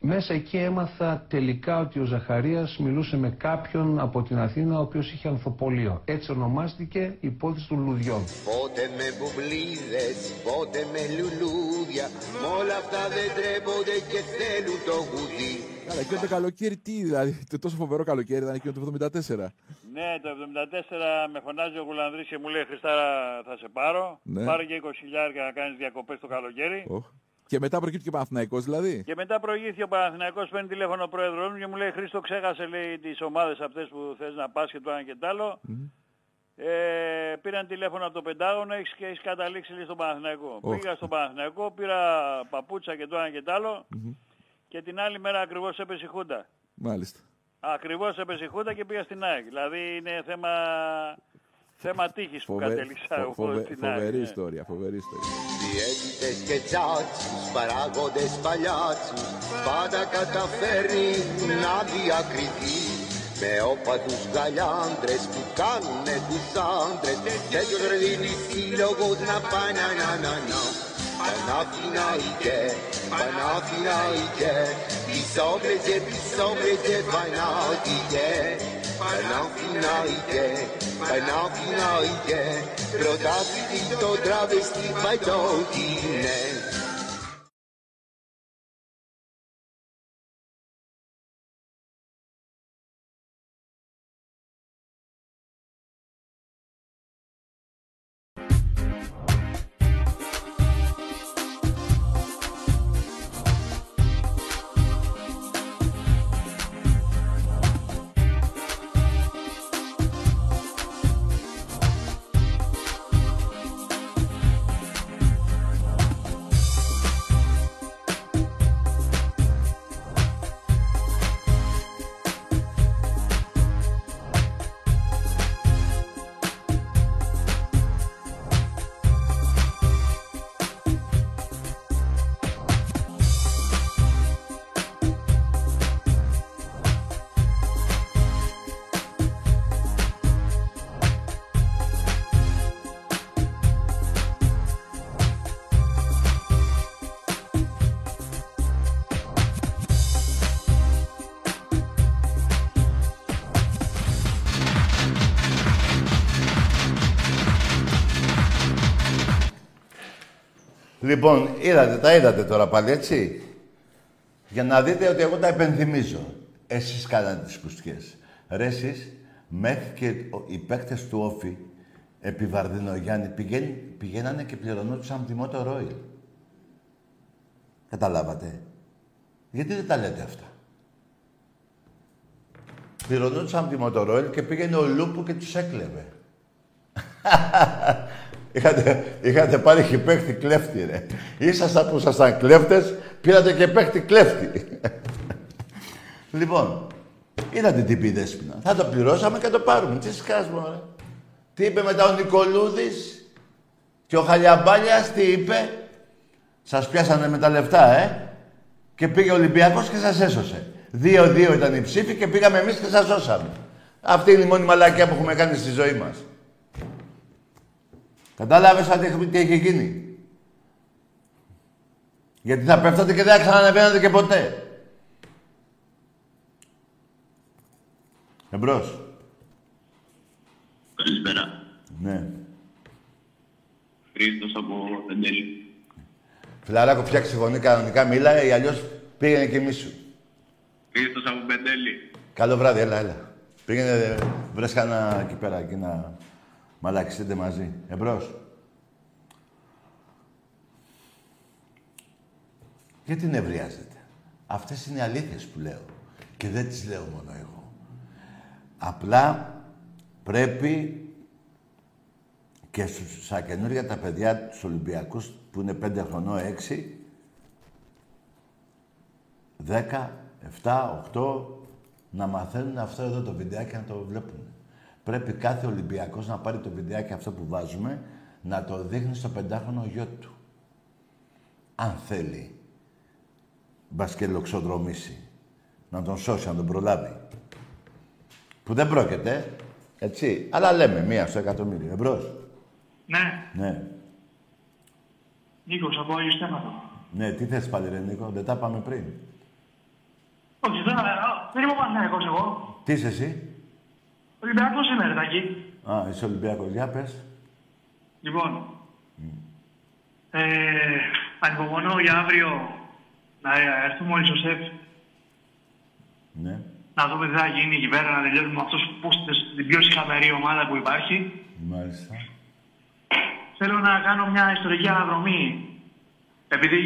Μέσα εκεί έμαθα τελικά ότι ο Ζαχαρίας μιλούσε με κάποιον από την Αθήνα ο οποίος είχε ανθοπολείο. Έτσι ονομάστηκε η υπόθεση των λουδιών. Πότε με μπουμπλίδες, πότε με λουλούδια Μ' όλα αυτά δεν τρέπονται και θέλουν το γουδί Καλά, εκείνο το καλοκαίρι τι, δηλαδή, το τόσο φοβερό καλοκαίρι ήταν εκείνο το 74. Ναι, το 74 με φωνάζει ο Γουλανδρής και μου λέει Χριστάρα θα σε πάρω. Ναι. Πάρε και 20 χιλιάρια να κάνεις διακοπές το καλοκαίρι. Οχ. Και μετά προκύπτει και Παναθηναϊκός δηλαδή. Και μετά προηγήθηκε ο Παναθηναϊκός, παίρνει τηλέφωνο ο πρόεδρος μου και μου λέει Χρήστο ξέχασε λέει τις ομάδες αυτές που θες να πας και το ένα και το άλλο. Ε, πήραν τηλέφωνο από το Πεντάγωνο έχεις, και έχεις καταλήξει λέει, στον Παναθηναϊκό. Οχ. Πήγα στον Παναθηναϊκό, πήρα παπούτσα και το ένα και το άλλο και την άλλη μέρα ακριβώς έπεσε η Χούντα. Μάλιστα. Ακριβώς έπεσε η Χούντα και πήγα στην ΑΕΚ. Δηλαδή είναι θέμα, θέμα τύχης που Φοβε- κατέληξα φο- εγώ φοβε- στην ΑΕΚ. Φοβερή ναι. ιστορία, φοβερή ιστορία. Διαίτητες και τσάτσους, παράγοντες παλιάτσους Πάντα καταφέρνει να διακριθεί Με όπατους γαλιάντρες που κάνουνε τους άντρες Τέτοιος ρε δίνει σύλλογος να πάει να να να να Παναθηναϊκέ, Παναθηναϊκέ Τις όπλες και τις όπλες και Παναθηναϊκέ Παναθηναϊκέ, Παναθηναϊκέ Πρωτάθλητη το τραβεστή πάει το είναι Λοιπόν, είδατε, τα είδατε τώρα πάλι, έτσι. Για να δείτε ότι εγώ τα υπενθυμίζω. Εσείς κάνατε τις πουστιές. Ρε εσείς, μέχρι και ο- οι παίκτες του Όφη, επί Βαρδινογιάννη, πηγαίνει, πηγαίνανε και πληρωνόντουσαν τιμότο Ρόιλ. Καταλάβατε. Γιατί δεν τα λέτε αυτά; Πληρωνόντουσαν τιμότο Ρόιλ και πήγαινε ο Λούπου και τους έκλεβε. Είχατε, είχατε πάρει και παίχτη κλέφτη, ρε. Ήσασταν που ήσασταν κλέφτες, πήρατε και παίχτη κλέφτη. λοιπόν, είδατε τι είπε η Δέσποινα. Θα το πληρώσαμε και το πάρουμε. Τι σκάς, μωρέ. Τι είπε μετά ο Νικολούδης και ο Χαλιαμπάλιας, τι είπε. Σας πιάσανε με τα λεφτά, ε. Και πήγε ο Ολυμπιακός και σας έσωσε. Δύο-δύο ήταν η ψήφοι και πήγαμε εμείς και σας σώσαμε. Αυτή είναι η μόνη μαλακία που έχουμε κάνει στη ζωή μας. Κατάλαβες τι, τι έχει γίνει; Γιατί θα πέφτατε και δεν θα ξανανεβαίνατε και ποτέ. Εμπρός. Καλησπέρα. Ναι. Χρήστος από Τεντέλη. Φιλαράκο, φτιάξει φωνή κανονικά, μίλα ή αλλιώς πήγαινε και μίσου. Χρήστος από Πεντέλη. Καλό βράδυ, έλα, έλα. Πήγαινε, βρες κανένα εκεί πέρα, εκεί να μαλαξίσετε μαζί. Εμπρός. Γιατί νευριάζετε; Αυτές είναι οι αλήθειες που λέω. Και δεν τις λέω μόνο εγώ. Απλά πρέπει και στους, στα καινούργια τα παιδιά, τους Ολυμπιακούς, που είναι 5 χρονών, 6, 10, 7, 8, να μαθαίνουν αυτό εδώ το βιντεάκι να το βλέπουν. Πρέπει κάθε Ολυμπιακός να πάρει το βιντεάκι αυτό που βάζουμε, να το δείχνει στο πεντάχρονο γιο του. Αν θέλει. Μπας και λοξοδρομήσει. Να τον σώσει, να τον προλάβει. Που δεν πρόκειται, έτσι. Αλλά λέμε μία στο εκατομμύριο. Εμπρός. Ναι, Ναι. Νίκος από Άγιο Στέφανο. Ναι, τι θες πάλι ρε Νίκο, δεν τα πάμε πριν. Όχι, δεν, δεν είμαι Παναθηναϊκός εγώ. Τι είσαι εσύ; Ολυμπιακός είμαι, ρε Τάκη. Α, είσαι Ολυμπιακός. Για πες. Λοιπόν, ε, ανυπομονώ για αύριο να έρθουμε όλοι στο ΣΕΦ, Ναι. να δούμε τι θα γίνει εκεί πέρα, να τελειώσουμε με αυτούς που την πιο συχαμερή ομάδα που υπάρχει. Μάλιστα. Θέλω να κάνω μια ιστορική αναδρομή. Επειδή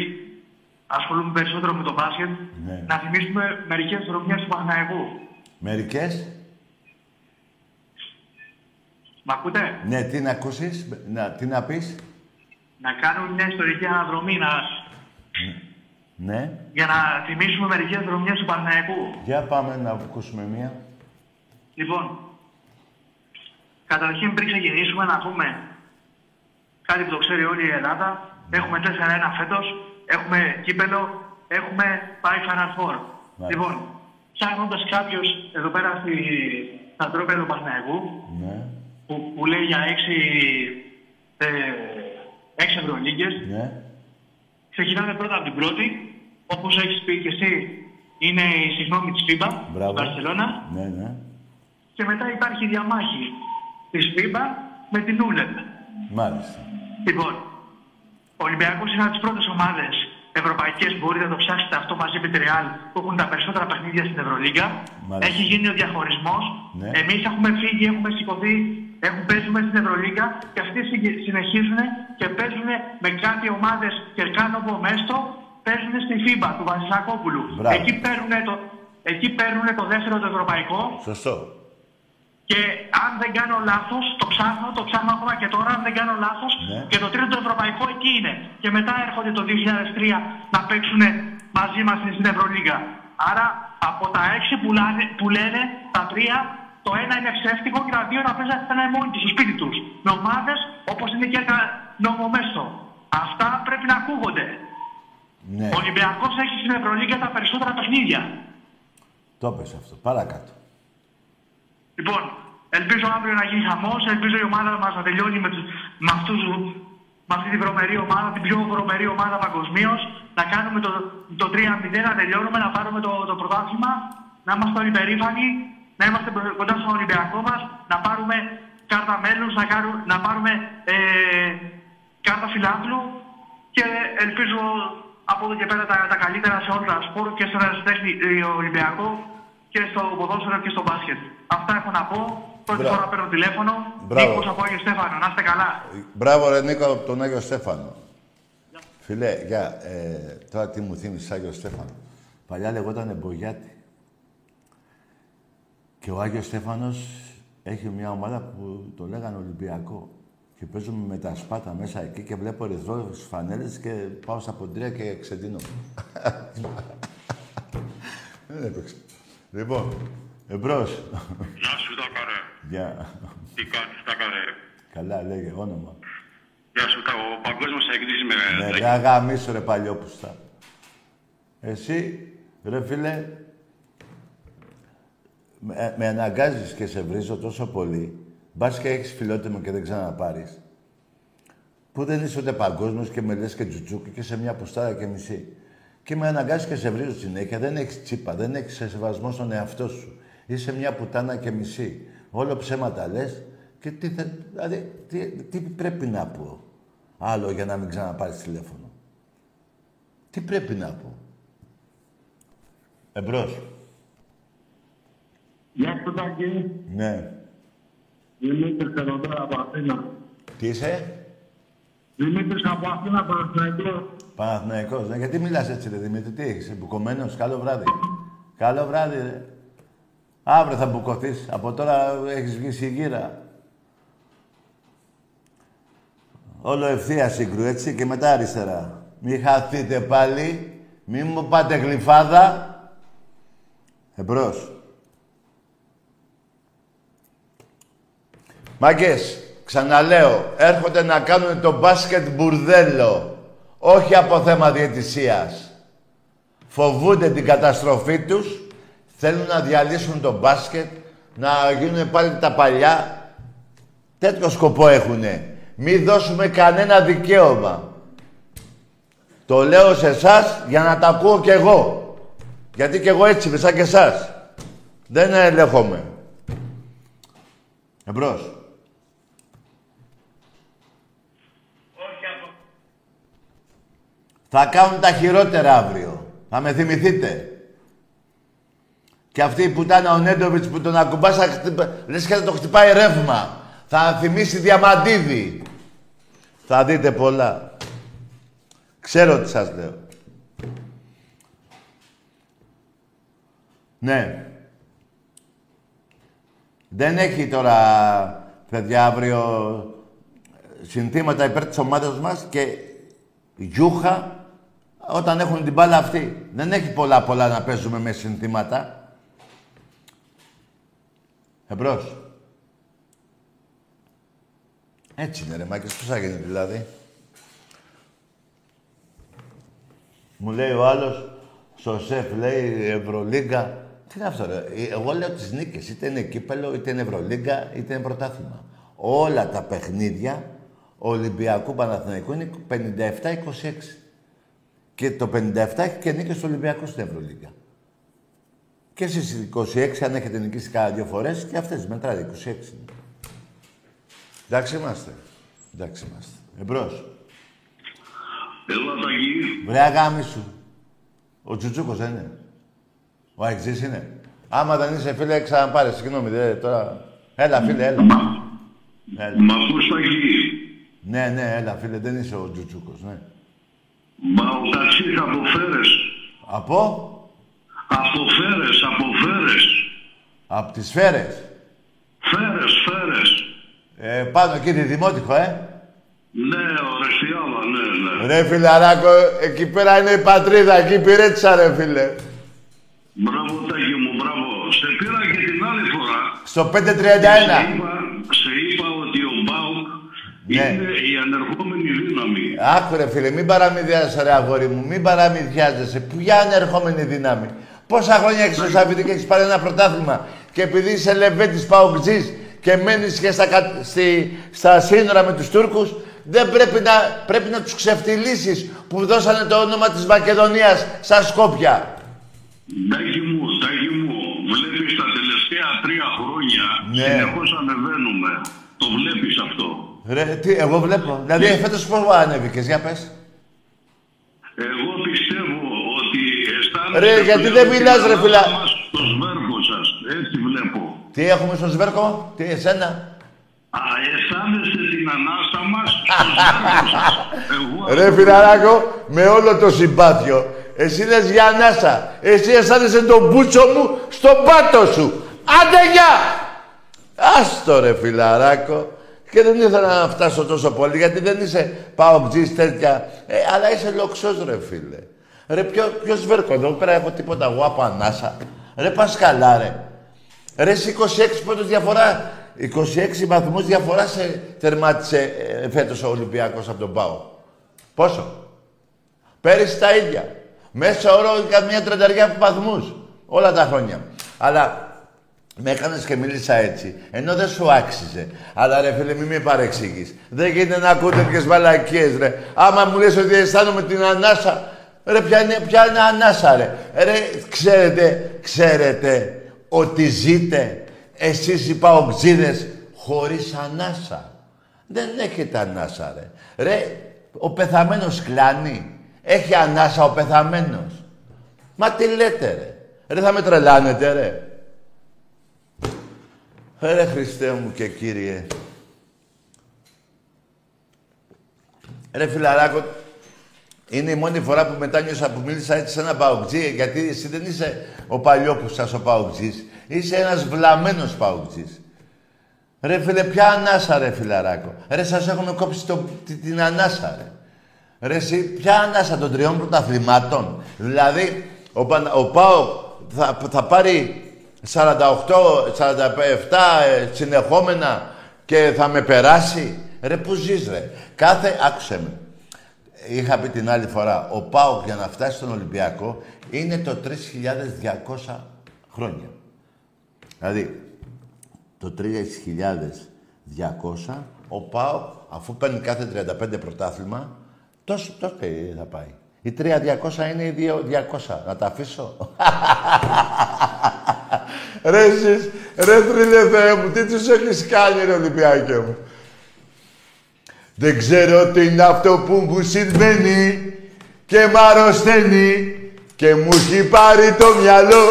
ασχολούμαι περισσότερο με το μπάσκετ, Ναι. να θυμίσουμε μερικές δρομιές του Παναθηναϊκού. Μερικές; Μ' ακούτε; Ναι, τι να ακούσεις, να, τι να πεις; Να κάνουμε μια ιστορική αναδρομή να, Ναι. για να θυμίσουμε μερικές δρομιές του Παναθηναϊκού. Για πάμε να ακούσουμε μία. Λοιπόν, καταρχήν πριν ξεκινήσουμε να πούμε κάτι που το ξέρει όλη η Ελλάδα. Έχουμε 4-1 φέτος, έχουμε κύπελο, έχουμε πάει Final Four. Λοιπόν, ψάχνοντας κάποιος εδώ πέρα στη, στα τρόπια του Παναθηναϊκού, Ναι. Που, που λέει για 6, ε, 6 Ευρωλίγκες, Ναι. ξεκινάμε πρώτα από την πρώτη. Όπως έχεις πει και εσύ, είναι η συγγνώμη της FIBA, Μπράβο. στην Βαρσελόνα. Ναι, ναι. Και μετά υπάρχει η διαμάχη της FIBA με την ULEP. Μάλιστα. Λοιπόν, ο Ολυμπιακός είναι από τις πρώτες ομάδες ευρωπαϊκές, μπορείτε να το ψάξετε αυτό μαζί με τη Real, που έχουν τα περισσότερα παιχνίδια στην Ευρωλίγκα. Μάλιστα. Έχει γίνει ο διαχωρισμός. Ναι. Εμείς έχουμε φύγει, έχουμε σηκωθεί, έχουμε παίζουμε στην Ευρωλίγκα και αυτοί συ- συνεχίζουν και παίζουν με κάτι ομάδες και κάνω από Μέστο, παίζουν στη FIBA του Βασιλακόπουλου. Μπράβο. Εκεί παίρνουν το, εκεί παίρνουν το δεύτερο το ευρωπαϊκό Σωστό. και αν δεν κάνω λάθος, το ψάχνω, το ψάχνω ακόμα και τώρα, αν δεν κάνω λάθος, Ναι. και το τρίτο ευρωπαϊκό εκεί είναι. Και μετά έρχονται το 2003 να παίξουν μαζί μας στην Ευρωλίγα. Άρα από τα έξι που, λάνε, που λένε, τα τρία, το ένα είναι ψεύτικο και τα δύο να παίζουν μόνοι του στο σπίτι τους. Με ομάδε όπως είναι και ένα νομομέστο. Αυτά πρέπει να ακούγονται. Ναι. Ο Ολυμπιακός έχει στην Ευρωλίγα τα περισσότερα παιχνίδια. Το πες αυτό. Παρακάτω. Λοιπόν, ελπίζω αύριο να γίνει χαμός. Ελπίζω η ομάδα μας να τελειώνει με, τους- με, αυτούς, με αυτή τη βρωμερή ομάδα, την πιο βρωμερή ομάδα παγκοσμίως. Να κάνουμε το, το 3-0, να τελειώνουμε, να πάρουμε το, το πρωτάθλημα, να είμαστε όλοι περήφανοι, να είμαστε προ- κοντά στον Ολυμπιακό μας, να πάρουμε κάρτα μέλους, να, κάνουμε- να πάρουμε ε, κάρτα φιλάθλου και ελπίζω από εδώ και πέρα τα, τα καλύτερα σε όλα τα σπορ και στον αριστέχνη ε, Ολυμπιακό και στο ποδόσφαιρο και στο μπάσκετ. Αυτά έχω να πω. Πρώτη Μπράβο. φορά παίρνω τηλέφωνο. Μπράβο. Νίκος από Άγιο Στέφανο. Να είστε καλά. Μπράβο ρε Νίκο από τον Άγιο Στέφανο. Φιλέ, για, ε, τώρα τι μου θύμισες Άγιο Στέφανο. Παλιά λεγόταν Μπογιάτη. Και ο Άγιος Στέφανος έχει μια ομάδα που το λέγανε Ολυμπιακό. Και παίζουμε με τα σπάτα μέσα εκεί και βλέπω ερυθρόλευκες φανέλες και πάω στα ποντρία και ξεντίνω. Δεν έπαιξε. Λοιπόν, εμπρός. Γεια σου, τα καρέ. Γεια. Τι κάνεις, τα καρέ. Καλά, λέγε όνομα. Γεια σου, τα, ο παγκόσμιος εκδίδης με... Ναι, ρε αγαμίσου ρε παλιόπουστα. Εσύ, ρε φίλε, με, με αναγκάζεις και σε βρίζω τόσο πολύ, μπας και έχεις φιλότιμο και δεν ξαναπάρεις. Που δεν είσαι ούτε παγκόσμιος και με λες και τζουτζούκι και σε μια πουστάρα και μισή. Και με αναγκάζεις και σε βρίζω συνέχεια, δεν έχεις τσίπα, δεν έχεις σεβασμό στον εαυτό σου. Είσαι μια πουτάνα και μισή. Όλο ψέματα λες και τι, θε, δηλαδή, τι, τι πρέπει να πω άλλο για να μην ξαναπάρεις τηλέφωνο; Τι πρέπει να πω; Εμπρός. Γεια σου Τάκη. Ναι. Δημήτρης Εροντέρα από Αθήνα. Τι είσαι; Δημήτρης από Αθήνα, Παναθηναϊκός. Παναθηναϊκός. Ναι. Γιατί μιλάς έτσι ρε Δημήτρη. Τι έχεις. Μπουκωμένος; Καλό βράδυ. Καλό βράδυ ρε. Αύριο θα μπουκωθείς. Από τώρα έχεις βγει σιγήρα. Όλο ευθεία σύγκρου, έτσι, και μετά αριστερά. Μη χαθείτε πάλι. Μη μου πάτε γλυφάδα. Εμπρός. Μάγκες, Ξαναλέω, έρχονται να κάνουν το μπάσκετ μπουρδέλο. Όχι από θέμα διαιτησίας. Φοβούνται την καταστροφή τους. Θέλουν να διαλύσουν το μπάσκετ. Να γίνουν πάλι τα παλιά. Τέτοιο σκοπό έχουνε. Μη δώσουμε κανένα δικαίωμα. Το λέω σε εσάς για να τα ακούω κι εγώ. Γιατί κι εγώ έτσι είμαι, σαν και εσάς. Δεν ελέγχομαι. Εμπρός. Θα κάνουν τα χειρότερα αύριο. Θα με θυμηθείτε. Και αυτή η πουτάνα ο Νέντοβιτς που τον ακουμπάς, θα χτυπα... λες και θα το χτυπάει ρεύμα. Θα θυμίσει διαμαντίδη. Θα δείτε πολλά. Ξέρω τι σας λέω. Ναι. Δεν έχει τώρα, παιδιά, αύριο συνθήματα υπέρ της ομάδας μας και γιούχα όταν έχουν την μπάλα αυτή. Δεν έχει πολλά πολλά να παίζουμε με συνθήματα. Εμπρός. Έτσι είναι ρε Μάκης, πώς θα γίνει δηλαδή. Μου λέει ο άλλος, στο σεφ λέει Ευρωλίγκα. Τι είναι αυτό ρε; Εγώ λέω τις νίκες. Είτε είναι κύπελο, είτε είναι Ευρωλίγκα, είτε είναι πρωτάθλημα. Όλα τα παιχνίδια Ολυμπιακού Παναθηναϊκού είναι 57-26. Και το 57 έχει και νίκες του Ολυμπιακού στην Ευρωλίγκα. Και εσείς 26, αν έχετε νικήσει κάνα δύο φορές, και αυτές μετράει 26. είναι. Εντάξει είμαστε. Εντάξει είμαστε. Εμπρός. Έλα Ταγί. Βρε αγάμι σου. Ο Τσουτσούκος δεν είναι. Ο Αεξής είναι. Άμα δεν είσαι φίλε, ξαναπάρε. Συγγνώμη, δε, τώρα. Έλα φίλε, έλα. έλα. Μ' ακούς Ταγί. Ναι, ναι, έλα φίλε, δεν είσαι ο Τσουτσούκος, ναι. Μα ο ταξίς από Φέρες. Από; Από Φέρες, από Φέρες. Από τις σφαίρες. Φέρες, Φέρες. Ε, πάνω εκεί τη Δημότυχο, ε. Ναι, Ορεστιάλα, ναι, ναι. Ρε φιλαράκο, εκεί πέρα είναι η πατρίδα, εκεί υπηρέτησα ρε φίλε. Μπράβο Ταγί μου, μπράβο. Σε πήρα και την άλλη φορά. Στο 531. Σε είπα, σε είναι η ανερχόμενη δύναμη. Άκου ρε φίλε, μην παραμυθιάζεσαι ρε αγόρι μου, μην παραμυθιάζεσαι. Ποια είναι ερχόμενη δύναμη. Πόσα χρόνια έχεις στο Σαββίδι και έχεις πάρει ένα πρωτάθλημα και επειδή είσαι λεβέτης παοκτζής και μένεις και στα, κα- στη, στα σύνορα με τους Τούρκους, δεν πρέπει να, πρέπει να τους ξεφτυλίσεις που δώσανε το όνομα της Μακεδονίας στα Σκόπια. Τάγι μου, Τάγι μου, βλέπεις τα τελευταία τρία χρόνια Ναι. συνεχώς ανεβαίνουμε. Το βλέπεις αυτό. Ρε, τι, εγώ βλέπω. Δηλαδή, φέτος πώς ανέβηκες, για πες. Εγώ πιστεύω ότι αισθάνεστε... Ρε, γιατί πλέον δεν την μιλάς, ρε, ανάσα φιλά. μας Στο σβέρκο σας. Έτσι βλέπω. Τι έχουμε στο Σβέρκο, τι εσένα; Α, αισθάνεστε την ανάσα μας στο σβέρκο σας. Εγώ Ρε φιλαράκο, με όλο το συμπάθειο. Εσύ λες για ανάσα. Εσύ αισθάνεσαι τον μπούτσο μου στον πάτο σου. Άντε γεια! Άστο ρε φιλαράκο. Και δεν ήθελα να φτάσω τόσο πολύ, γιατί δεν είσαι παοκτζής τέτοια. Ε, αλλά είσαι λοξός ρε φίλε. Ρε ποιο, ποιος βέρκο, εδώ πέρα έχω τίποτα εγώ από ανάσα. Ρε πας καλά ρε. Ρε εσύ 26 πόντους διαφορά. 26 βαθμούς διαφορά σε τερμάτισε ε, φέτος ο Ολυμπιακός από τον ΠΑΟ. Πόσο; Πέρυσι τα ίδια. Μέσα όρο καμία τρενταριά βαθμούς. Όλα τα χρόνια. Αλλά με έκανες και μίλησα έτσι. Ενώ δεν σου άξιζε. Αλλά ρε φίλε, μην με παρεξηγείς. Δεν γίνεται να ακούτε τέτοιες μαλακίες, ρε. Άμα μου λες ότι αισθάνομαι την ανάσα, ρε, ποια είναι, ποια είναι ανάσα, ρε. Ρε, ξέρετε, ξέρετε ότι ζείτε εσείς οι παοξίδες χωρίς ανάσα. Δεν έχετε ανάσα, ρε. Ρε, ο πεθαμένος κλάνει. Έχει ανάσα ο πεθαμένος. Μα τι λέτε, ρε. Ρε, θα με τρελάνετε, ρε. Ρε Χριστέ μου και Κύριε. Ρε φιλαράκο, είναι η μόνη φορά που μετά νιώσα που μίλησα έτσι σε ένα παουτζή, γιατί εσύ δεν είσαι ο παλιόπουστας ο παουτζής. Είσαι ένας βλαμμένος παουτζής. Ρε φίλε, ποια ανάσα ρε φιλαράκο. Ρε σας έχουμε κόψει το, τη- την ανάσα ρε. Ρε εσύ, ποια ανάσα των τριών πρωταθλημάτων. Δηλαδή, ο, Πανα- ο ΠΑΟΚ θα, θα πάρει 48, 47 ε, συνεχόμενα και και θα με περάσει. Ρε, πού ζεις, ρε; Κάθε, άκουσε με. Είχα πει την άλλη φορά, ο ΠΑΟΚ για να φτάσει στον Ολυμπιακό είναι το 3.200 χρόνια. Δηλαδή, το 3.200, ο ΠΑΟΚ, αφού παίρνει κάθε 35 πρωτάθλημα, τόσο, τόσο θα πάει. Η 3.200 είναι η 2.200. Να τα αφήσω. ρε εσείς, ρε θρύλε Θεέ μου, τι τους έχεις κάνει ρε Ολυμπιακέ μου; Δεν ξέρω τι είναι αυτό που μου συμβαίνει και μ' αρρωσταίνει και μου έχει πάρει το μυαλό.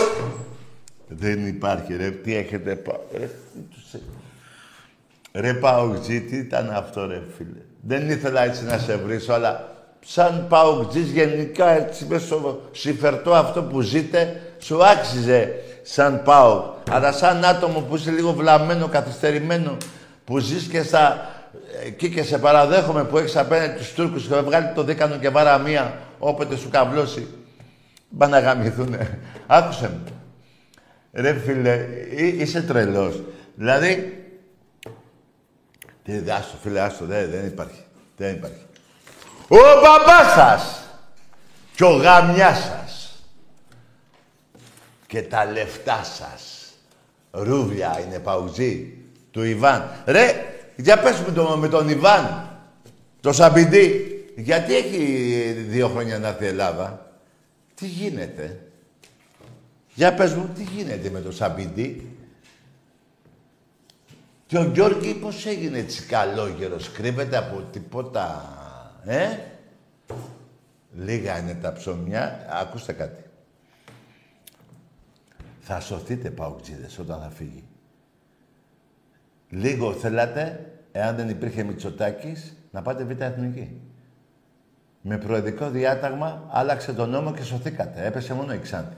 Δεν υπάρχει ρε, τι έχετε πάει. Ρε, τι τους έχει. Ρε Παουτζή, τι ήταν αυτό ρε φίλε. Δεν ήθελα έτσι να σε βρίσω, αλλά σαν Παουτζής γενικά έτσι με στο συμφερτό αυτό που ζείτε, σου άξιζε σαν Πάοκ. Αλλά σαν άτομο που είσαι λίγο βλαμμένο, καθυστερημένο, που ζεις και στα... Εκεί και σε παραδέχομαι που έχεις απέναντι τους Τούρκους και βγάλει το δίκανο και βάρα μία όποτε σου καβλώσει. Πά να γαμηθούνε. Άκουσε με. Ρε φίλε, εί- είσαι τρελός. Δηλαδή, τι, άστο φίλε, άστο, δεν, δεν υπάρχει. Δεν υπάρχει. Ο μπαμπάς σας και ο γαμιάς σας και τα λεφτά σας. Ρούβλια είναι παουζή του Ιβάν. Ρε, για πες μου το, με τον Ιβάν, το Σαμπιντή. Γιατί έχει δύο χρόνια να έρθει η Ελλάδα; Τι γίνεται; Για πες μου, τι γίνεται με το Σαμπιντή; Και ο Γιώργη πώς έγινε έτσι καλόγερος, κρύβεται από τίποτα, ε; Λίγα είναι τα ψωμιά. Ακούστε κάτι. Θα σωθείτε, Παοκτζίδες, όταν θα φύγει. Λίγο θέλατε, εάν δεν υπήρχε Μητσοτάκης, να πάτε β' εθνική. Με προεδρικό διάταγμα άλλαξε τον νόμο και σωθήκατε. Έπεσε μόνο η Ξάνθη.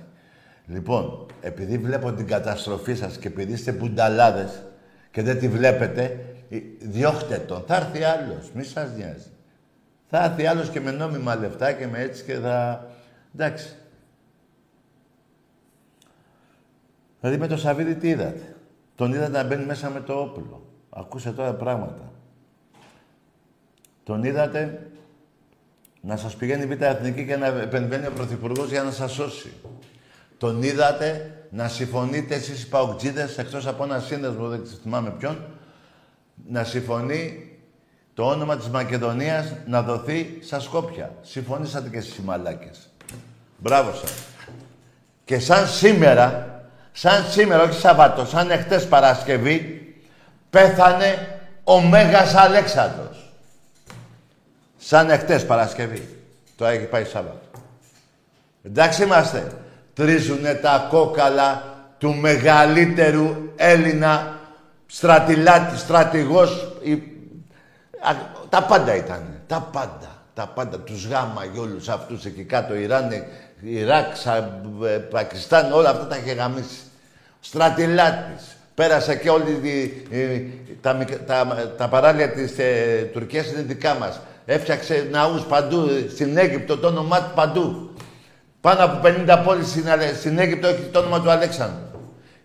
Λοιπόν, επειδή βλέπω την καταστροφή σας και επειδή είστε μπουνταλάδες και δεν τη βλέπετε, ε, διώχτε τον. Θα έρθει άλλος. Μη σας νοιάζει. Θα έρθει άλλος και με νόμιμα λεφτά και με έτσι και θα... Εντάξει. Δηλαδή με το Σαββίδι τι είδατε; Τον είδατε να μπαίνει μέσα με το όπλο. Ακούσε τώρα πράγματα. Τον είδατε να σας πηγαίνει β' εθνική και να επεμβαίνει ο Πρωθυπουργός για να σας σώσει. Τον είδατε να συμφωνείτε εσείς οι παοκτζίδες, εκτός από ένα σύνδεσμο, δεν θυμάμαι ποιον, να συμφωνεί το όνομα της Μακεδονίας να δοθεί στα Σκόπια. Συμφωνήσατε και εσείς οι μαλάκες. Μπράβο σας. Και σαν σήμερα, σαν σήμερα, όχι Σαββάτο, σαν εχθές Παρασκευή, πέθανε ο Μέγας Αλέξανδρος. Σαν εχθές Παρασκευή. Το έχει πάει Σάββατο. Εντάξει είμαστε. Τρίζουνε τα κόκαλα του μεγαλύτερου Έλληνα στρατιλάτη, στρατηγός. η- Α, Τα πάντα ήταν. Τα πάντα. Τα πάντα. Τους γάμαγε όλους αυτούς εκεί κάτω. Ιράν, Ιράκ, Σα- ε, Πακιστάν, όλα αυτά τα είχε γαμίσει. Στρατιλάτης. Πέρασε και όλη τη, ε, τα, μικ- τα, τα παράλια της ε, Τουρκίας είναι δικά μας. Έφτιαξε ναούς παντού, στην Αίγυπτο, το όνομά του παντού. Πάνω από 50 πόλεις στην, Ale- στην Αίγυπτο έχει το όνομα του Αλέξανδρου.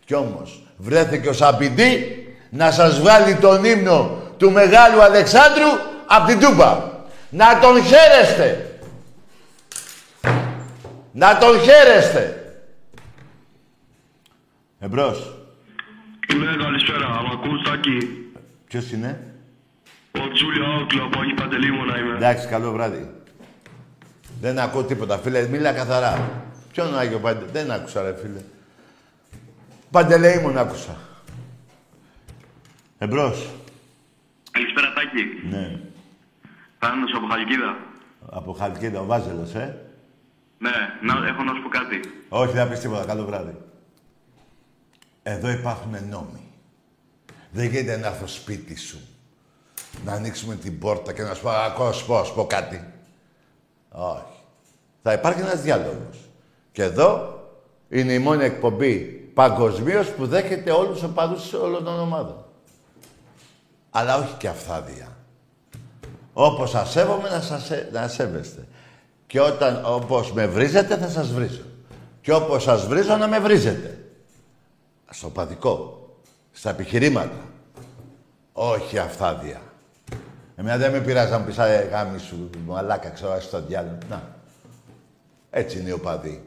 Κι όμως βρέθηκε ο Σαπιντή να σας βγάλει τον ύμνο του Μεγάλου Αλεξάνδρου από την Τούμπα. Να τον χαίρεστε. Να τον χαίρεστε. Εμπρός. Ναι, καλησπέρα. Μ' ακούς, Τάκη. Ποιος είναι; Ο Τζούλιο Άουκλο από Άγιο Παντελήμωνα είμαι. Εντάξει, καλό βράδυ. Δεν ακούω τίποτα, φίλε. Μίλα καθαρά. Ποιον Άγιο Παντε... Δεν άκουσα, ρε φίλε. Παντελεήμον άκουσα. Εμπρός. Καλησπέρα, Τάκη. Ναι. Θάνος από Χαλκίδα. Από Χαλκίδα, ο Βάζελος, ε. Ναι, να, έχω να σου πω κάτι. Όχι, δεν θα πεις τίποτα. Καλό βράδυ. Εδώ υπάρχουν νόμοι. Δεν γίνεται να έρθω σπίτι σου. Να ανοίξουμε την πόρτα και να σου πω, «Ακούω, σου πω, σου πω κάτι. Όχι. Θα υπάρχει ένας διάλογος. Και εδώ είναι η μόνη εκπομπή παγκοσμίως που δέχεται όλους τους οπαδούς όλων των ομάδων. Αλλά όχι και αυθάδια. Όπως σας σέβομαι, να σας σέ- να σέβεστε. Και όταν, όπως με βρίζετε, θα σας βρίζω. Και όπως σας βρίζω, να με βρίζετε. Στο παδικό. Στα επιχειρήματα. Όχι αυθάδια. Εμένα δεν με πειράζει να μου πεις «Α, γάμι σου, μαλάκα, ξέρω, στο διάλογο. Να. Έτσι είναι οι οπαδοί.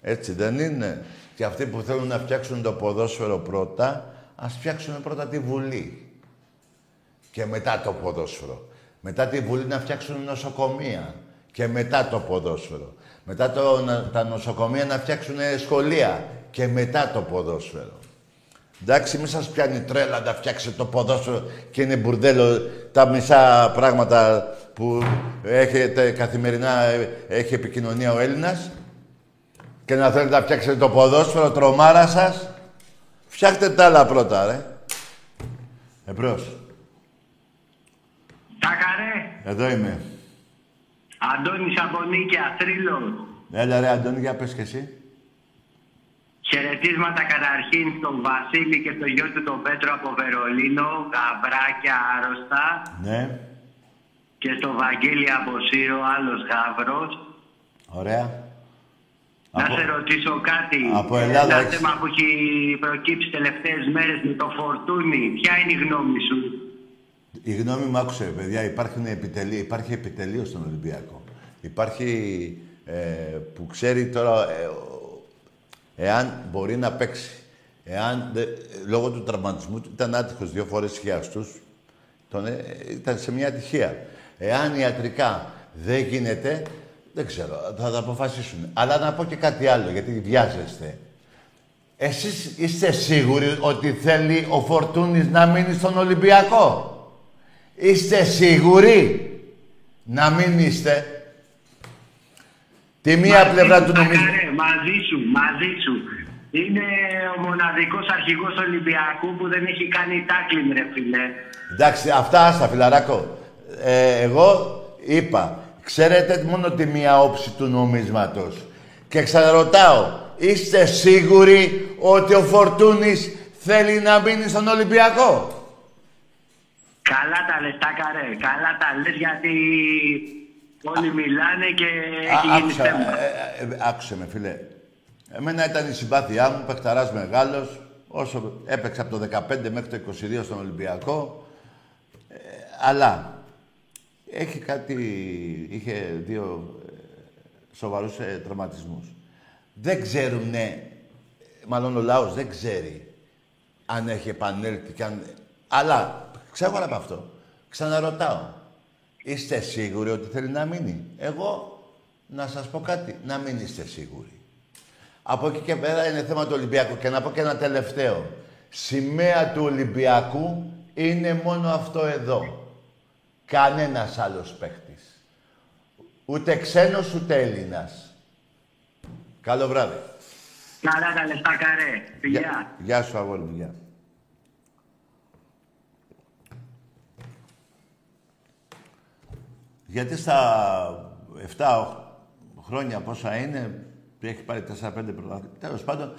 Έτσι δεν είναι. Και αυτοί που θέλουν να φτιάξουν το ποδόσφαιρο πρώτα, ας φτιάξουν πρώτα τη Βουλή. Και μετά το ποδόσφαιρο. Μετά τη Βουλή να φτιάξουν νοσοκομεία. Και μετά το ποδόσφαιρο. Μετά το, να- τα νοσοκομεία να φτιάξουν σχολεία. Και μετά το ποδόσφαιρο. Εντάξει, μην σας πιάνει τρέλα να φτιάξετε το ποδόσφαιρο και είναι μπουρδέλο τα μισά πράγματα που έχετε καθημερινά, ε, έχει επικοινωνία ο Έλληνας και να θέλετε να φτιάξετε το ποδόσφαιρο, τρομάρα σας. Φτιάχτε τα άλλα πρώτα, ρε. Εμπρός. Τάκαρε, Εδώ είμαι. Αντώνης από Νίκαια, Θρύλος. Έλα ρε Αντώνη, για πες και εσύ. Χαιρετίσματα καταρχήν στον Βασίλη και στο γιο του τον Πέτρο από Βερολίνο, γαμπράκια άρρωστα. Ναι, Και στο Βαγγέλη από Σύρο, άλλος γάβρος. ωραία. Να Από- σε ρωτήσω κάτι. από Ελλάδα Ένα έχεις- θέμα που έχει προκύψει τελευταίες μέρες με το φορτούνι. Ποια είναι η γνώμη σου; Η γνώμη μου άκουσε, παιδιά, υπάρχουν επιτελεί, υπάρχει επιτελείο στον Ολυμπιακό. Υπάρχει ε, που ξέρει τώρα ε, ο- εάν μπορεί να παίξει. Εάν δε- λόγω του τραυματισμού του ήταν άτυχος δύο φορές χιαστούς, τον, ε, ήταν σε μια ατυχία. Εάν ιατρικά δεν γίνεται, δεν ξέρω, θα τα αποφασίσουν. Αλλά να πω και κάτι άλλο, γιατί βιάζεστε. Εσείς είστε σίγουροι ότι θέλει ο Φορτούνης να μείνει στον Ολυμπιακό; Είστε σίγουροι να μην είστε; Τη μία Μαζί πλευρά σου, του νομίζουν. Τάκαρε, μαζί σου, μαζί σου. Είναι ο μοναδικός αρχηγός Ολυμπιακού που δεν έχει κάνει τάκλιν, ρε φίλε. Εντάξει, αυτά άστα, φιλαράκο. Ε, εγώ είπα, ξέρετε μόνο τη μία όψη του νομίσματος. Και ξαναρωτάω, είστε σίγουροι ότι ο Φορτούνης θέλει να μείνει στον Ολυμπιακό; Καλά τα λες, Τάκαρε, καλά τα λες γιατί όλοι μιλάνε και Α, έχει γίνει άκουσα, θέμα. ε, ε, ε, άκουσε με, φίλε. Εμένα ήταν η συμπάθειά μου, παιχταράς μεγάλος, όσο έπαιξα από το 15 μέχρι το 22 στον Ολυμπιακό. Ε, αλλά έχει κάτι, είχε δύο ε, σοβαρούς ε, τραυματισμούς. Δεν ξέρουνε, μάλλον ο λαός δεν ξέρει αν έχει επανέλθει και αν... Αλλά, ξέρω από αυτό. Ξαναρωτάω. Είστε σίγουροι ότι θέλει να μείνει; Εγώ, να σας πω κάτι, να μην είστε σίγουροι. Από εκεί και πέρα είναι θέμα του Ολυμπιακού. Και να πω και ένα τελευταίο. Σημαία του Ολυμπιακού είναι μόνο αυτό εδώ. Κανένας άλλος παίχτης. Ούτε ξένος, ούτε Έλληνας. Καλό βράδυ. Καλά τα λες, Τάκαρε. Φιλιά. Γεια, γεια σου, αγόρι μου. Γεια. Γιατί στα 7 χρόνια πόσα είναι, έχει πάρει 4-5 πρωταθλήματα. Τέλος πάντων,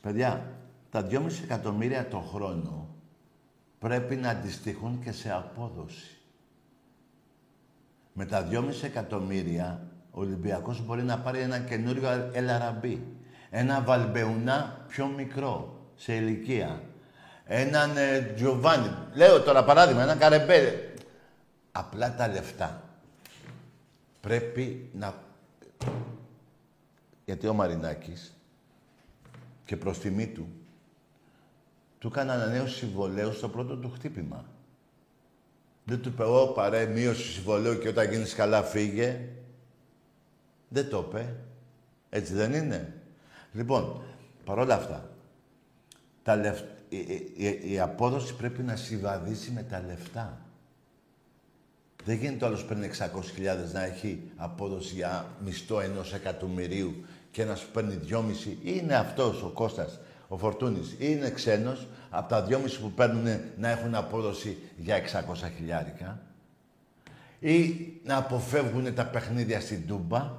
παιδιά, τα 2,5 εκατομμύρια το χρόνο πρέπει να αντιστοιχούν και σε απόδοση. Με τα 2,5 εκατομμύρια ο Ολυμπιακός μπορεί να πάρει ένα καινούριο Ελαραμπή. Ένα Βαλμπεουνά πιο μικρό σε ηλικία. Έναν ε, Τζοβάνι. Λέω τώρα παράδειγμα, ένα Καρεμπέ. Απλά τα λεφτά. Πρέπει να... Γιατί ο Μαρινάκης και προς τιμή του του έκανε ανανέωση συμβολέου στο πρώτο του χτύπημα. Δεν του είπε, «Ω, παρέ, μείωση συμβολέου και όταν γίνεις καλά φύγε». Δεν το είπε. Έτσι δεν είναι. Λοιπόν, παρόλα αυτά, τα λεφ... η, η- η απόδοση πρέπει να συμβαδίσει με τα λεφτά. Δεν γίνεται ο άλλος παίρνει 600.000 να έχει απόδοση για μισθό ενός εκατομμυρίου και να σου παίρνει 2,5. Είναι αυτός ο Κώστας, ο Φορτούνης. Είναι ξένος από τα 2,5 που παίρνουν να έχουν απόδοση για 600 χιλιάρικα. Ή να αποφεύγουν τα παιχνίδια στην Τούμπα.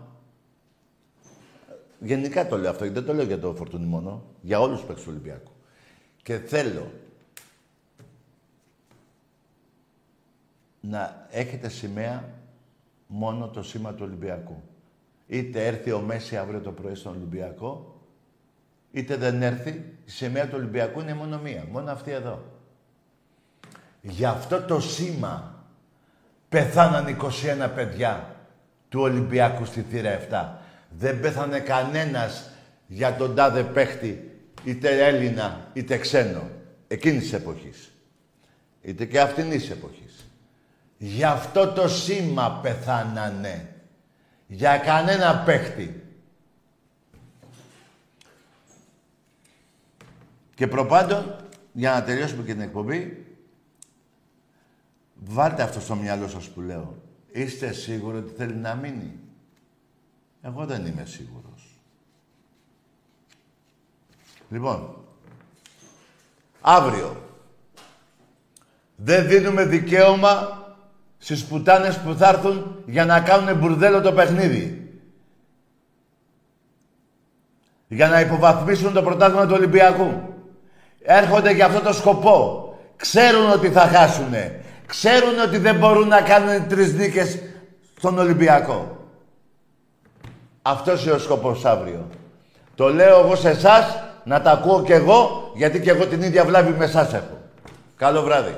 Γενικά το λέω αυτό, δεν το λέω για το Φορτούνη μόνο. Για όλους τους παίκτες του Ολυμπιακού. Και θέλω να έχετε σημαία μόνο το σήμα του Ολυμπιακού. Είτε έρθει ο Μέση αύριο το πρωί στον Ολυμπιακό, είτε δεν έρθει, η σημαία του Ολυμπιακού είναι μόνο μία. Μόνο αυτή εδώ. Γι' αυτό το σήμα πεθάναν 21 παιδιά του Ολυμπιακού στη θύρα 7. Δεν πέθανε κανένας για τον τάδε παίχτη, είτε Έλληνα, είτε ξένο, εκείνης της εποχής. Είτε και αυτήν της εποχής. Γι' αυτό το σήμα πεθάνανε. Για κανένα παίχτη. Και προπάντων, για να τελειώσουμε και την εκπομπή, βάλτε αυτό στο μυαλό σας που λέω. Είστε σίγουροι ότι θέλει να μείνει; Εγώ δεν είμαι σίγουρος. Λοιπόν, αύριο δεν δίνουμε δικαίωμα στις πουτάνες που θα έρθουν για να κάνουν μπουρδέλο το παιχνίδι. Για να υποβαθμίσουν το πρωτάθλημα του Ολυμπιακού. Έρχονται για αυτό το σκοπό. Ξέρουν ότι θα χάσουνε. Ξέρουν ότι δεν μπορούν να κάνουν τρεις νίκες στον Ολυμπιακό. Αυτός είναι ο σκοπός αύριο. Το λέω εγώ σε εσάς να τα ακούω κι εγώ, γιατί κι εγώ την ίδια βλάβη με εσάς έχω. Καλό βράδυ.